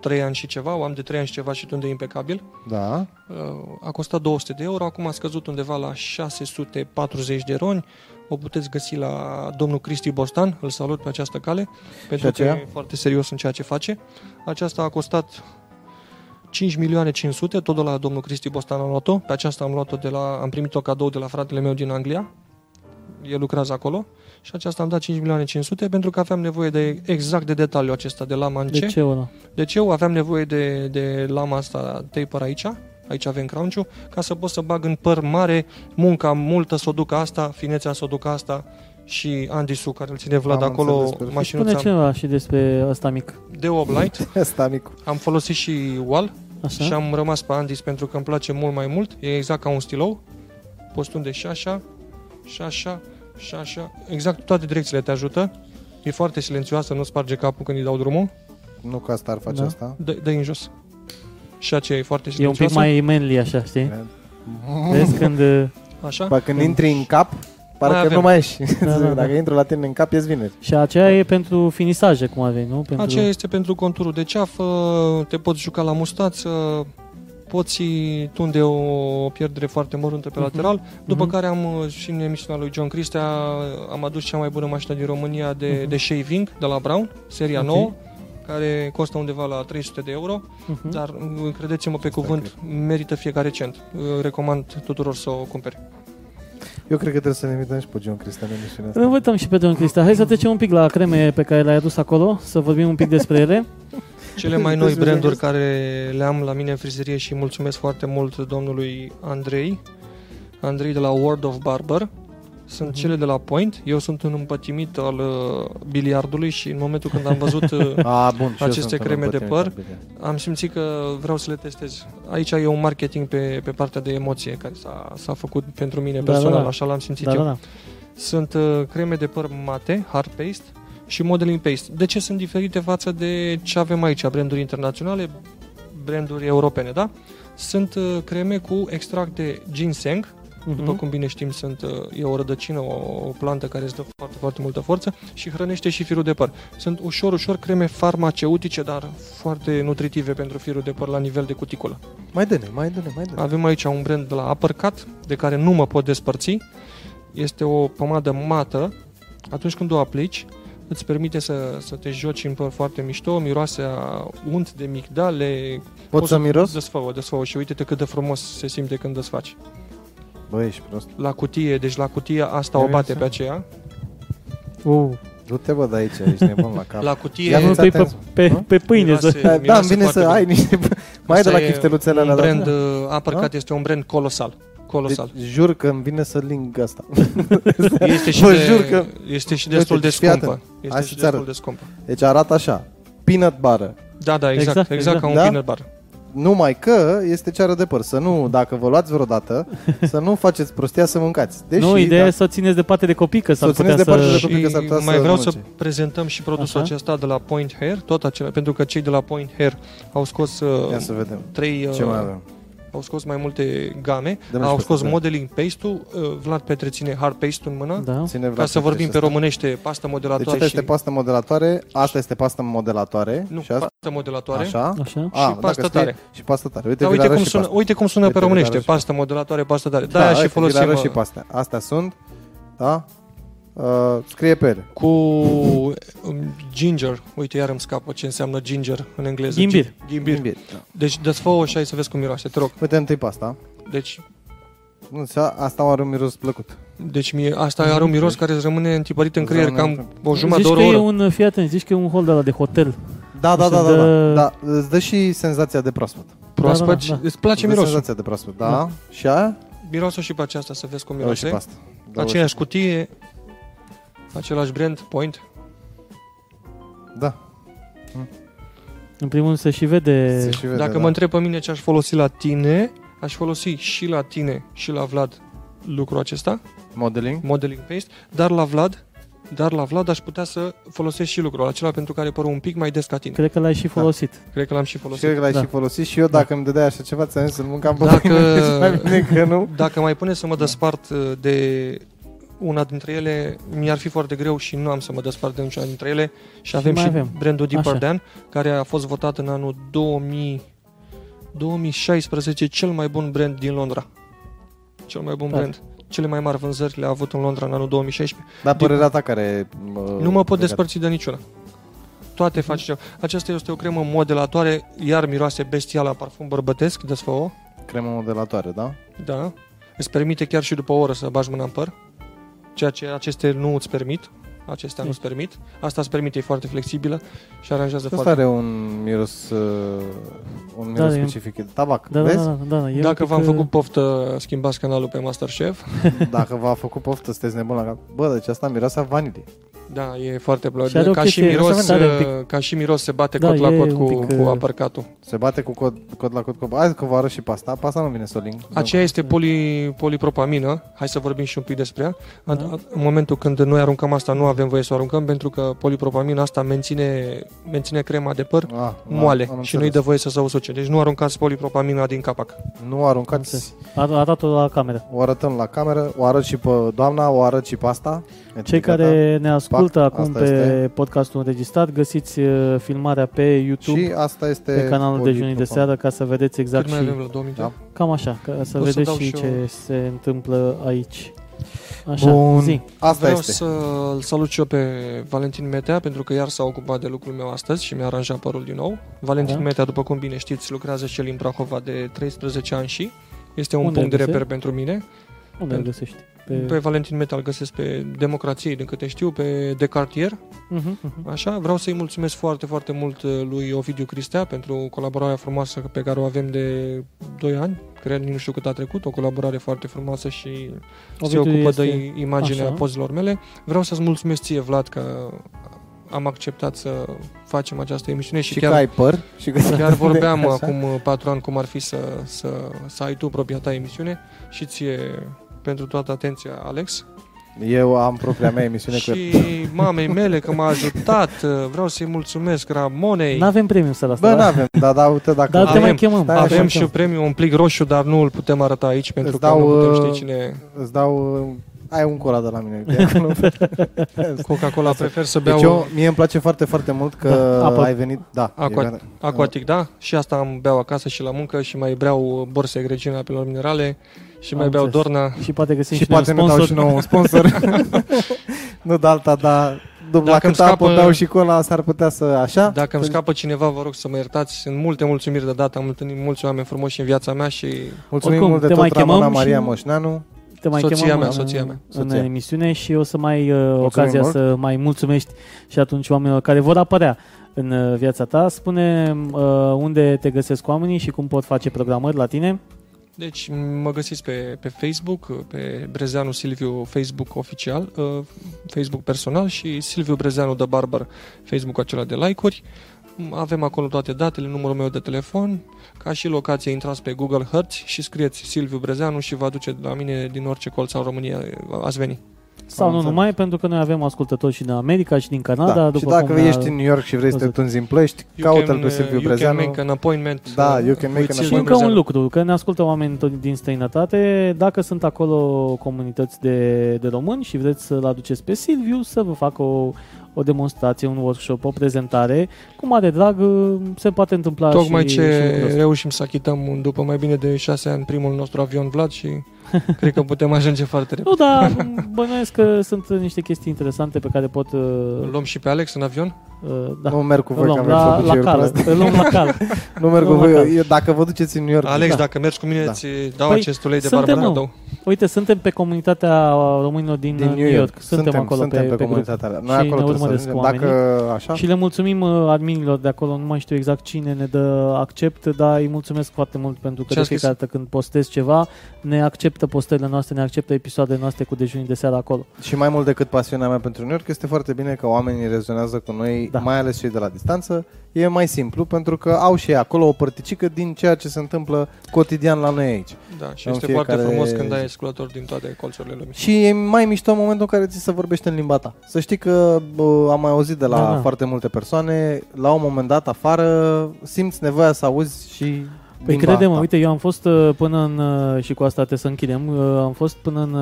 3 ani și ceva, o am de 3 ani și ceva și tunde impecabil. Da. Uh, A costat 200 de euro, acum a scăzut undeva la 640 de roni. O puteți găsi la domnul Cristi Bostan, îl salut pe această cale, pentru că aceea? e foarte serios în ceea ce face. Aceasta a costat 5 milioane 500, tot de la domnul Cristi Bostan am luat-o. Pe aceasta am luat-o de la, am primit-o cadou de la fratele meu din Anglia. El lucrează acolo. Și aceasta am dat 5 milioane 500 pentru că aveam nevoie de exact de detaliu acesta de lama în De ce. ce ăla? Deci eu aveam nevoie de, de lama asta taper aici, aici avem craunciu, ca să pot să bag în păr mare munca multă să o duc asta, finețea să o duc asta și Andisu care îl ține Vlad Am acolo, înțeles, perfect. Spune mașinuța ceva și despre ăsta mic. de 8 light. Asta micu. Am folosit și wall Așa? și am rămas pe Andis pentru că îmi place mult mai mult. E exact ca un stilou. Poți tunde și așa, și așa, și așa. Exact toate direcțiile te ajută. E foarte silențioasă, nu sparge capul când îi dau drumul. Nu că asta ar face Da. asta. Dă, dă în jos. Și aceea e foarte E un silențioasă. pic mai manly așa, știi? Vezi când... uh, Așa? Ba când intri în cap, parcă avem. nu mai ieși. Da, da, Dacă da. intru la tine în cap, ies vineri. Și aceea e pentru finisaje, cum avei, nu? Pentru... Aceea este pentru conturul de ceafă, te poți juca la mustață, poți tunde o pierdere foarte măruntă pe Mhm. lateral, după Mhm. care am uh, și în emisiunea lui John Cristea am adus cea mai bună mașină din România de, Mhm. de shaving de la Brown, seria Ok. 9, care costă undeva la 300 de euro, Mhm. dar uh, credeți-mă pe Asta cuvânt, merită fiecare cent. Uh, Recomand tuturor să o cumpere. Eu cred că trebuie să ne invităm și pe John Cristian în emisiunea Îl asta. uităm și pe domnul Cristea. Hai să trecem un pic la creme pe care le-ai adus acolo, să vorbim un pic despre ele. Cele mai noi Deci, branduri vedeți? care le am la mine în frizerie și mulțumesc foarte mult domnului Andrei, Andrei de la World of Barber, sunt Mhm. cele de la Point. Eu sunt un împătimit al uh, biliardului și în momentul când am văzut uh, A, bun, și eu Aceste sunt un creme de împătimit păr. al biliard. am simțit că vreau să le testez. Aici e un marketing pe, pe partea de emoție care s-a, s-a făcut pentru mine Da, personal, da, da. așa l-am simțit Da, eu. da, da. Sunt uh, creme de păr mate, hard paste și modeling paste. De ce sunt diferite față de ce avem aici, branduri internaționale, branduri europene, da? Sunt uh, creme cu extract de ginseng, după Mhm. cum bine știm, sunt, uh, e o rădăcină, o, o plantă care îți dă foarte, foarte multă forță și hrănește și firul de păr. Sunt ușor, ușor creme farmaceutice, dar foarte nutritive pentru firul de păr la nivel de cuticulă. Mai dă-ne, mai dă-ne, mai dă-ne. Avem aici un brand de la Uppercut, de care nu mă pot despărți. Este o pomadă mată. Atunci când o aplici, îți permite să, să te joci în păr foarte mișto, miroase a unt de migdale. Pot Poți să miros? Desfă-o, desfă și uite-te cât de frumos se simte când desfaci. Bă, ești prost. La cutie, deci la cutie asta o Ia bate să- pe aceea. Uh, Du-te, bă, de aici, ești nebun la cap. La cutie Ia nu fiți pui pe, atenți. pe, Nu? pe pâine Miroase- să... Da, da, miroase îmi vine foarte să bine. ai niște... Mai de Asta la e chifteluțele un alea. brand da? uh, Uppercut este un brand colosal. Colosal. Deci, jur că îmi vine să ling asta. Este și, Vă de, jur că- este și destul de Uite, fii scumpă. atent. Este Hai și să-ți destul arăt. de scumpă. Deci arată așa. Peanut butter. Da, da, exact. Exact, Exact, exact, exact. ca un Da? peanut bar. Numai că este ceară de păr. Să nu, dacă vă luați vreodată, să nu faceți prostia să mâncați. Deși, nu, ideea da, e să o țineți departe de copii, că s-ar Să o țineți putea departe să... de copii. că s-ar Și putea să mai vreau să mănânce. prezentăm și produsul Așa. acesta de la Point Hair, tot acela, pentru că cei de la Point Hair au scos uh, Ia să vedem. trei Ce uh, mai avem? Au scos mai multe game, Dă-mi și au pe scos ăsta, da. modeling paste-ul, uh, Vlad Petre ține hard paste în mână, Da. Ține ca Vlad să vorbim pe Petre și românește, pastă asta. Deci modelatoare asta și... este pastă modelatoare, asta este pastă modelatoare nu, și asta, pastă modelatoare. așa. Așa? Și A, pastă dacă scrie- tare. Și pastă tare. Uite, Da, vi uite, le-arăt cum și sună, pasta. uite cum sună Uite, pe vi le-arăt românește, și pastă modelatoare, pastă tare. Da, Da, și uite, vi le folosim arăt și uh, pe astea. Astea sunt, da, uh, scrie pe ele. cu um, ginger. Uite, iar îmi scapă ce înseamnă ginger în engleză. Ghimbir. Ghi- Ghimbir. Ghimbir, da. Deci desfă-o și hai să vezi cum miroase, te rog. Uite întâi pasta. Deci, Nu, ța- asta are un miros plăcut. deci mie, asta are un miros care îți rămâne întipărit în Îți creier rămâne cam o jumătate Zici de că oră. e oră. un, fii atent, zici că e un hol de la de hotel. Da, da, Și da, da, dă- da, da. Îți dă și senzația de proaspăt. Proaspăt, Da, da, da. îți place Îți dă mirosul. senzația de proaspăt, da. Da. Și aia? Mirosul și pe aceasta să vezi cum Dă și miroase. pasta. Dă Aceeași cutie, același brand, Point. Da, În primul rând se și vede... se și vede, Dacă da. mă întreb pe mine ce aș folosi la tine, aș folosi și la tine și la Vlad lucrul acesta, Modeling? modeling paste, dar la Vlad, dar la Vlad aș putea să folosesc și lucrul acela pentru care părul un pic mai des ca tine. Cred că l-ai și folosit. Cred că l-am și Și folosit. cred că l-ai Da. și folosit și eu dacă îmi dădeai așa ceva, ți-am zis să-l mâncam pe Dacă- mine, deci mai bine că nu. Dacă mai pune să mă despart uh, de una dintre ele mi-ar fi foarte greu și nu am să mă despart de niciuna dintre ele și, Și avem mai și avem. brandul Deeper Așa. Dan, care a fost votat în anul 2000, 2016 cel mai bun brand din Londra. Cel mai bun Tare. brand. Cele mai mari vânzări le-a avut în Londra în anul 2016. Dar părerea ta care... Nu mă pot despărți de niciuna. Toate Mhm. face ceva. Aceasta este o cremă modelatoare, iar miroase bestial la parfum bărbătesc, desfă Cremă modelatoare, da? Da. Îți permite chiar și după o oră să bagi mâna în păr, ceea ce aceste nu îți permit. Acestea nu îți permit. Asta îți permite, e foarte flexibilă și aranjează Asta foarte are un miros, uh, un miros Da, e un- specific. Tabac, Da, da, vezi? da, da, da. E un Dacă pic, v-am uh, făcut poftă, schimbați canalul pe Masterchef. Dacă v-a făcut poftă, sunteți nebun la cap. Bă, deci asta miroase a vanilie. Da, e foarte Și are plăcut. o Ca și, chestie- miros, are un pic- uh, ca și miros se bate Da, cot la e cot un cu, pic, cu uh, apărcatul. Se bate cu cod, cod la cod. cod. Hai că vă arăt și pasta. Pasta nu vine să o link. Aceea este poli, polipropamină. Hai să vorbim și un pic despre ea. În, Da. în momentul când noi aruncăm asta, nu avem voie să o aruncăm pentru că polipropamina asta menține, menține crema de păr Ah, moale am și nu-i dă voie să se usuce. Deci nu aruncați polipropamina din capac. Nu aruncați. Ar- Arată-o la cameră. O arătăm la cameră, o arăt și pe doamna, o arăt și pe asta. Cei eticeta. care ne ascultă Pac, acum asta pe este. podcastul înregistrat, găsiți uh, filmarea pe YouTube, Și asta este pe canalul polipropam- Dejunii de seară, ca să vedeți exact Cât mai și avem la două minute? Da. cam așa, ca să O să vedeți dau și și ce eu. se întâmplă aici. Așa, Bun. zi. Asta Vreau este. să-l salut și eu pe Valentin Metea, pentru că iar s-a ocupat de lucrul meu astăzi și mi-a aranjat părul din nou. Valentin Da. Metea, după cum bine știți, lucrează și el în Prahova de 13 ani și este un Unde punct de îl reper găsești? pentru mine. Unde îl găsești? Pe... Pe Valentin Metea îl găsesc pe Democrație, din câte știu, pe Decartier. Mhm, mhm. Așa, vreau să-i mulțumesc foarte, foarte mult uh, lui Ovidiu Cristea pentru colaborarea frumoasă pe care o avem de 2 ani. Cred, nici nu știu cât a trecut, o colaborare foarte frumoasă și se Ovidiu ocupă este- de imaginea Așa. pozelor mele. Vreau să-ți mulțumesc ție, Vlad, că am acceptat să facem această emisiune și, Și chiar, că ai păr. Și că chiar vorbeam Așa. acum uh, patru ani cum ar fi să, să, să ai tu propria ta emisiune și ție pentru toată atenția, Alex. Eu am propria mea emisiune cu Și mamei mele că m-a ajutat. Vreau să-i mulțumesc Ramonei. N-avem premiu să asta. Bă, da? n-avem, dar da, uite dacă... Dar te Avem- mai chemăm. stai, Avem așa, și un premiu, un plic roșu, dar nu îl putem arăta aici pentru Îți că dau, nu putem uh, ști cine... Îți dau... uh, Ai un cola de la mine. de acolo. Coca-Cola prefer să beau Deci eu, mie îmi place foarte, foarte mult că Da, apă. ai venit... Da, Aqua- e- aquatic, da? Și asta am beau acasă și la muncă și mai beau borse grecine apelor minerale și Am mai beau înțeles. Dorna. Și poate găsim Și și, noi poate un ne dau sponsor. și nouă un sponsor. nu de alta, dar după la Dacă cât îmi apă scapă- beau și cola, s-ar putea să așa. Dacă îmi scapă cineva, vă rog să mă iertați. Sunt multe mulțumiri de dată. Am întâlnit mulți oameni frumoși în viața mea și Mulțumim Oricum, mult de te tot mai chemăm Ramona și- Maria Moșneanu. Te mai Soția chemăm mea, în, soția mea. în Soția. emisiune și o să mai uh, ocazia mult. să mai mulțumești și atunci oamenilor care vor apărea în uh, viața ta. Spune uh, unde te găsesc oamenii și cum pot face programări la tine. Deci mă găsiți pe, pe Facebook, pe Brezeanu Silviu Facebook oficial, uh, Facebook personal și Silviu Brezeanu de Barbar Facebook acela de like-uri. Avem acolo toate datele, numărul meu de telefon, ca și locație intrați pe Google Earth și scrieți Silviu Brezeanu și vă aduce la mine din orice colț al României ați veni. Sau nu înțeles. numai, pentru că noi avem ascultători și din America și din Canada. Da. După Și dacă cum ne-a- ești în New York și vrei să te văzut. tunzi în plăști, caută-l pe Silviu you can Brezeanu. make an appointment. Da, uh, you can make with an Silviu Și încă Brezeanu. un lucru, că ne ascultă oameni tot din străinătate, dacă sunt acolo comunități de, de români și vreți să-l aduceți pe Silviu să vă facă o, o demonstrație, un workshop, o prezentare, cu mare drag se poate întâmpla Tocmai și, ce și lucrul ăsta. reușim să achităm după mai bine de șase ani primul nostru avion Vlad și cred că putem ajunge foarte repede. Nu, dar bănuiesc că sunt niște chestii interesante pe care pot... Uh, Îl luăm și pe Alex în avion? uh, da. Nu merg cu Îl voi, că luăm am mers la, la obiceiul cal, prost. îl luăm la cal. Nu merg cu luăm la cal. voi. Eu- Dacă vă duceți în New York, Alex, Da. dacă mergi cu mine, Da. ți dau Păi, acest ulei de suntem, barbă mă. cadou. Uite, suntem pe comunitatea românilor din, din uh, New York. Suntem, suntem acolo suntem pe, pe, pe grup. comunitatea alea. Noi Și acolo ne trebuie să urmăresc ajungem. Dacă așa, Și le mulțumim uh, adminilor de acolo, nu mai știu exact cine ne dă accept, dar îi mulțumesc foarte mult pentru că Ce a de scris? fiecare dată când postez ceva, ne acceptă postările noastre, ne acceptă episoadele noastre cu dejunii de seară acolo. Și mai mult decât pasiunea mea pentru New York, este foarte bine că oamenii rezonează cu noi, Da. da. mai ales cei de la distanță. E mai simplu pentru că au și ei acolo o părticică din ceea ce se întâmplă cotidian la noi aici. Da, și În este fiecare foarte frumos când zi. ai ascultători din toate colțurile lumii. Și e mai mișto în momentul în care ți se vorbește în limba ta. Să știi că bă, am mai auzit de la Da, da. foarte multe persoane, la un moment dat afară simți nevoia să auzi și Păi crede-mă, uite, eu am fost uh, până în, uh, și cu asta te să închidem, uh, am fost până în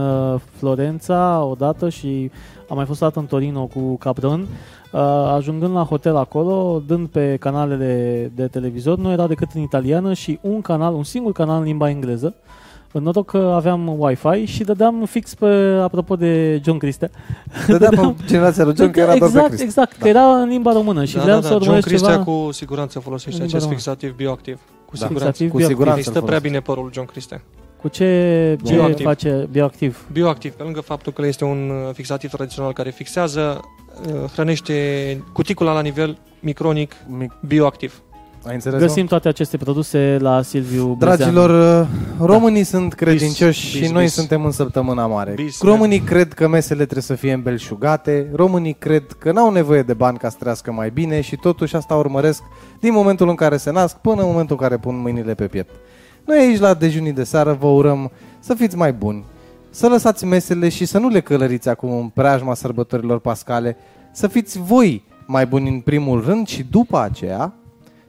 Florența odată și am mai fost dată în Torino cu Capron, ajungând la hotel acolo, dând pe canalele de televizor, nu era decât în italiană și un canal, un singur canal în limba engleză, în noroc că aveam Wi-Fi și dădeam fix pe, apropo de John Christe. Dădeam pe generația lui John, că era exact, doar Exact, da. că era în limba română și da, vreau da, da. să urmăresc John Christe ceva... cu siguranță folosește acest fixativ bioactiv. Cu da. siguranță. Cu siguranță. Îi stă prea bine părul John Christe. Cu ce, ce bioactiv. face bioactiv? Bioactiv, pe lângă faptul că este un uh, fixativ tradițional care fixează, uh, hrănește cuticula la nivel micronic Mic. bioactiv. Ai înțeles, Găsim toate aceste produse la Silviu Dragilor, Brezeanu. Uh, românii da. sunt credincioși bis, bis, și noi bis. suntem în săptămâna mare. Bis, românii man. cred că mesele trebuie să fie îmbelșugate, românii cred că n-au nevoie de bani ca să trăiască mai bine și totuși asta urmăresc din momentul în care se nasc până în momentul în care pun mâinile pe piept. Noi aici la dejunii de seară vă urăm să fiți mai buni, să lăsați mesele și să nu le călăriți acum în preajma sărbătorilor pascale, să fiți voi mai buni în primul rând și după aceea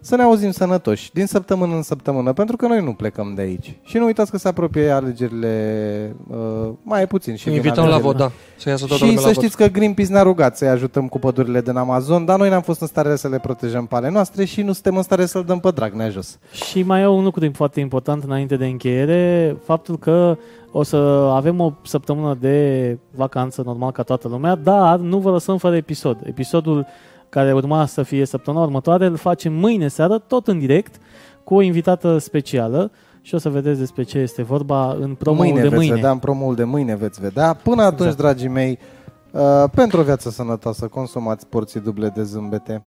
să ne auzim sănătoși din săptămână în săptămână, pentru că noi nu plecăm de aici. Și nu uitați că se apropie alegerile uh, mai puțin. Și Invităm la vot, da. Să iasă toată și să știți vot. că Greenpeace ne-a rugat să-i ajutăm cu pădurile din Amazon, dar noi n-am fost în stare să le protejăm pe ale noastre și nu suntem în stare să-l dăm pe drag ne jos. Și mai e un lucru foarte important înainte de încheiere, faptul că o să avem o săptămână de vacanță normal ca toată lumea, dar nu vă lăsăm fără episod. Episodul care urma să fie săptămâna următoare, îl facem mâine seară, tot în direct, cu o invitată specială și o să vedeți despre ce este vorba în promoul mâine de veți mâine. vedea, în promoul de mâine veți vedea. Până atunci, exact. dragii mei, uh, pentru o viață sănătoasă, consumați porții duble de zâmbete.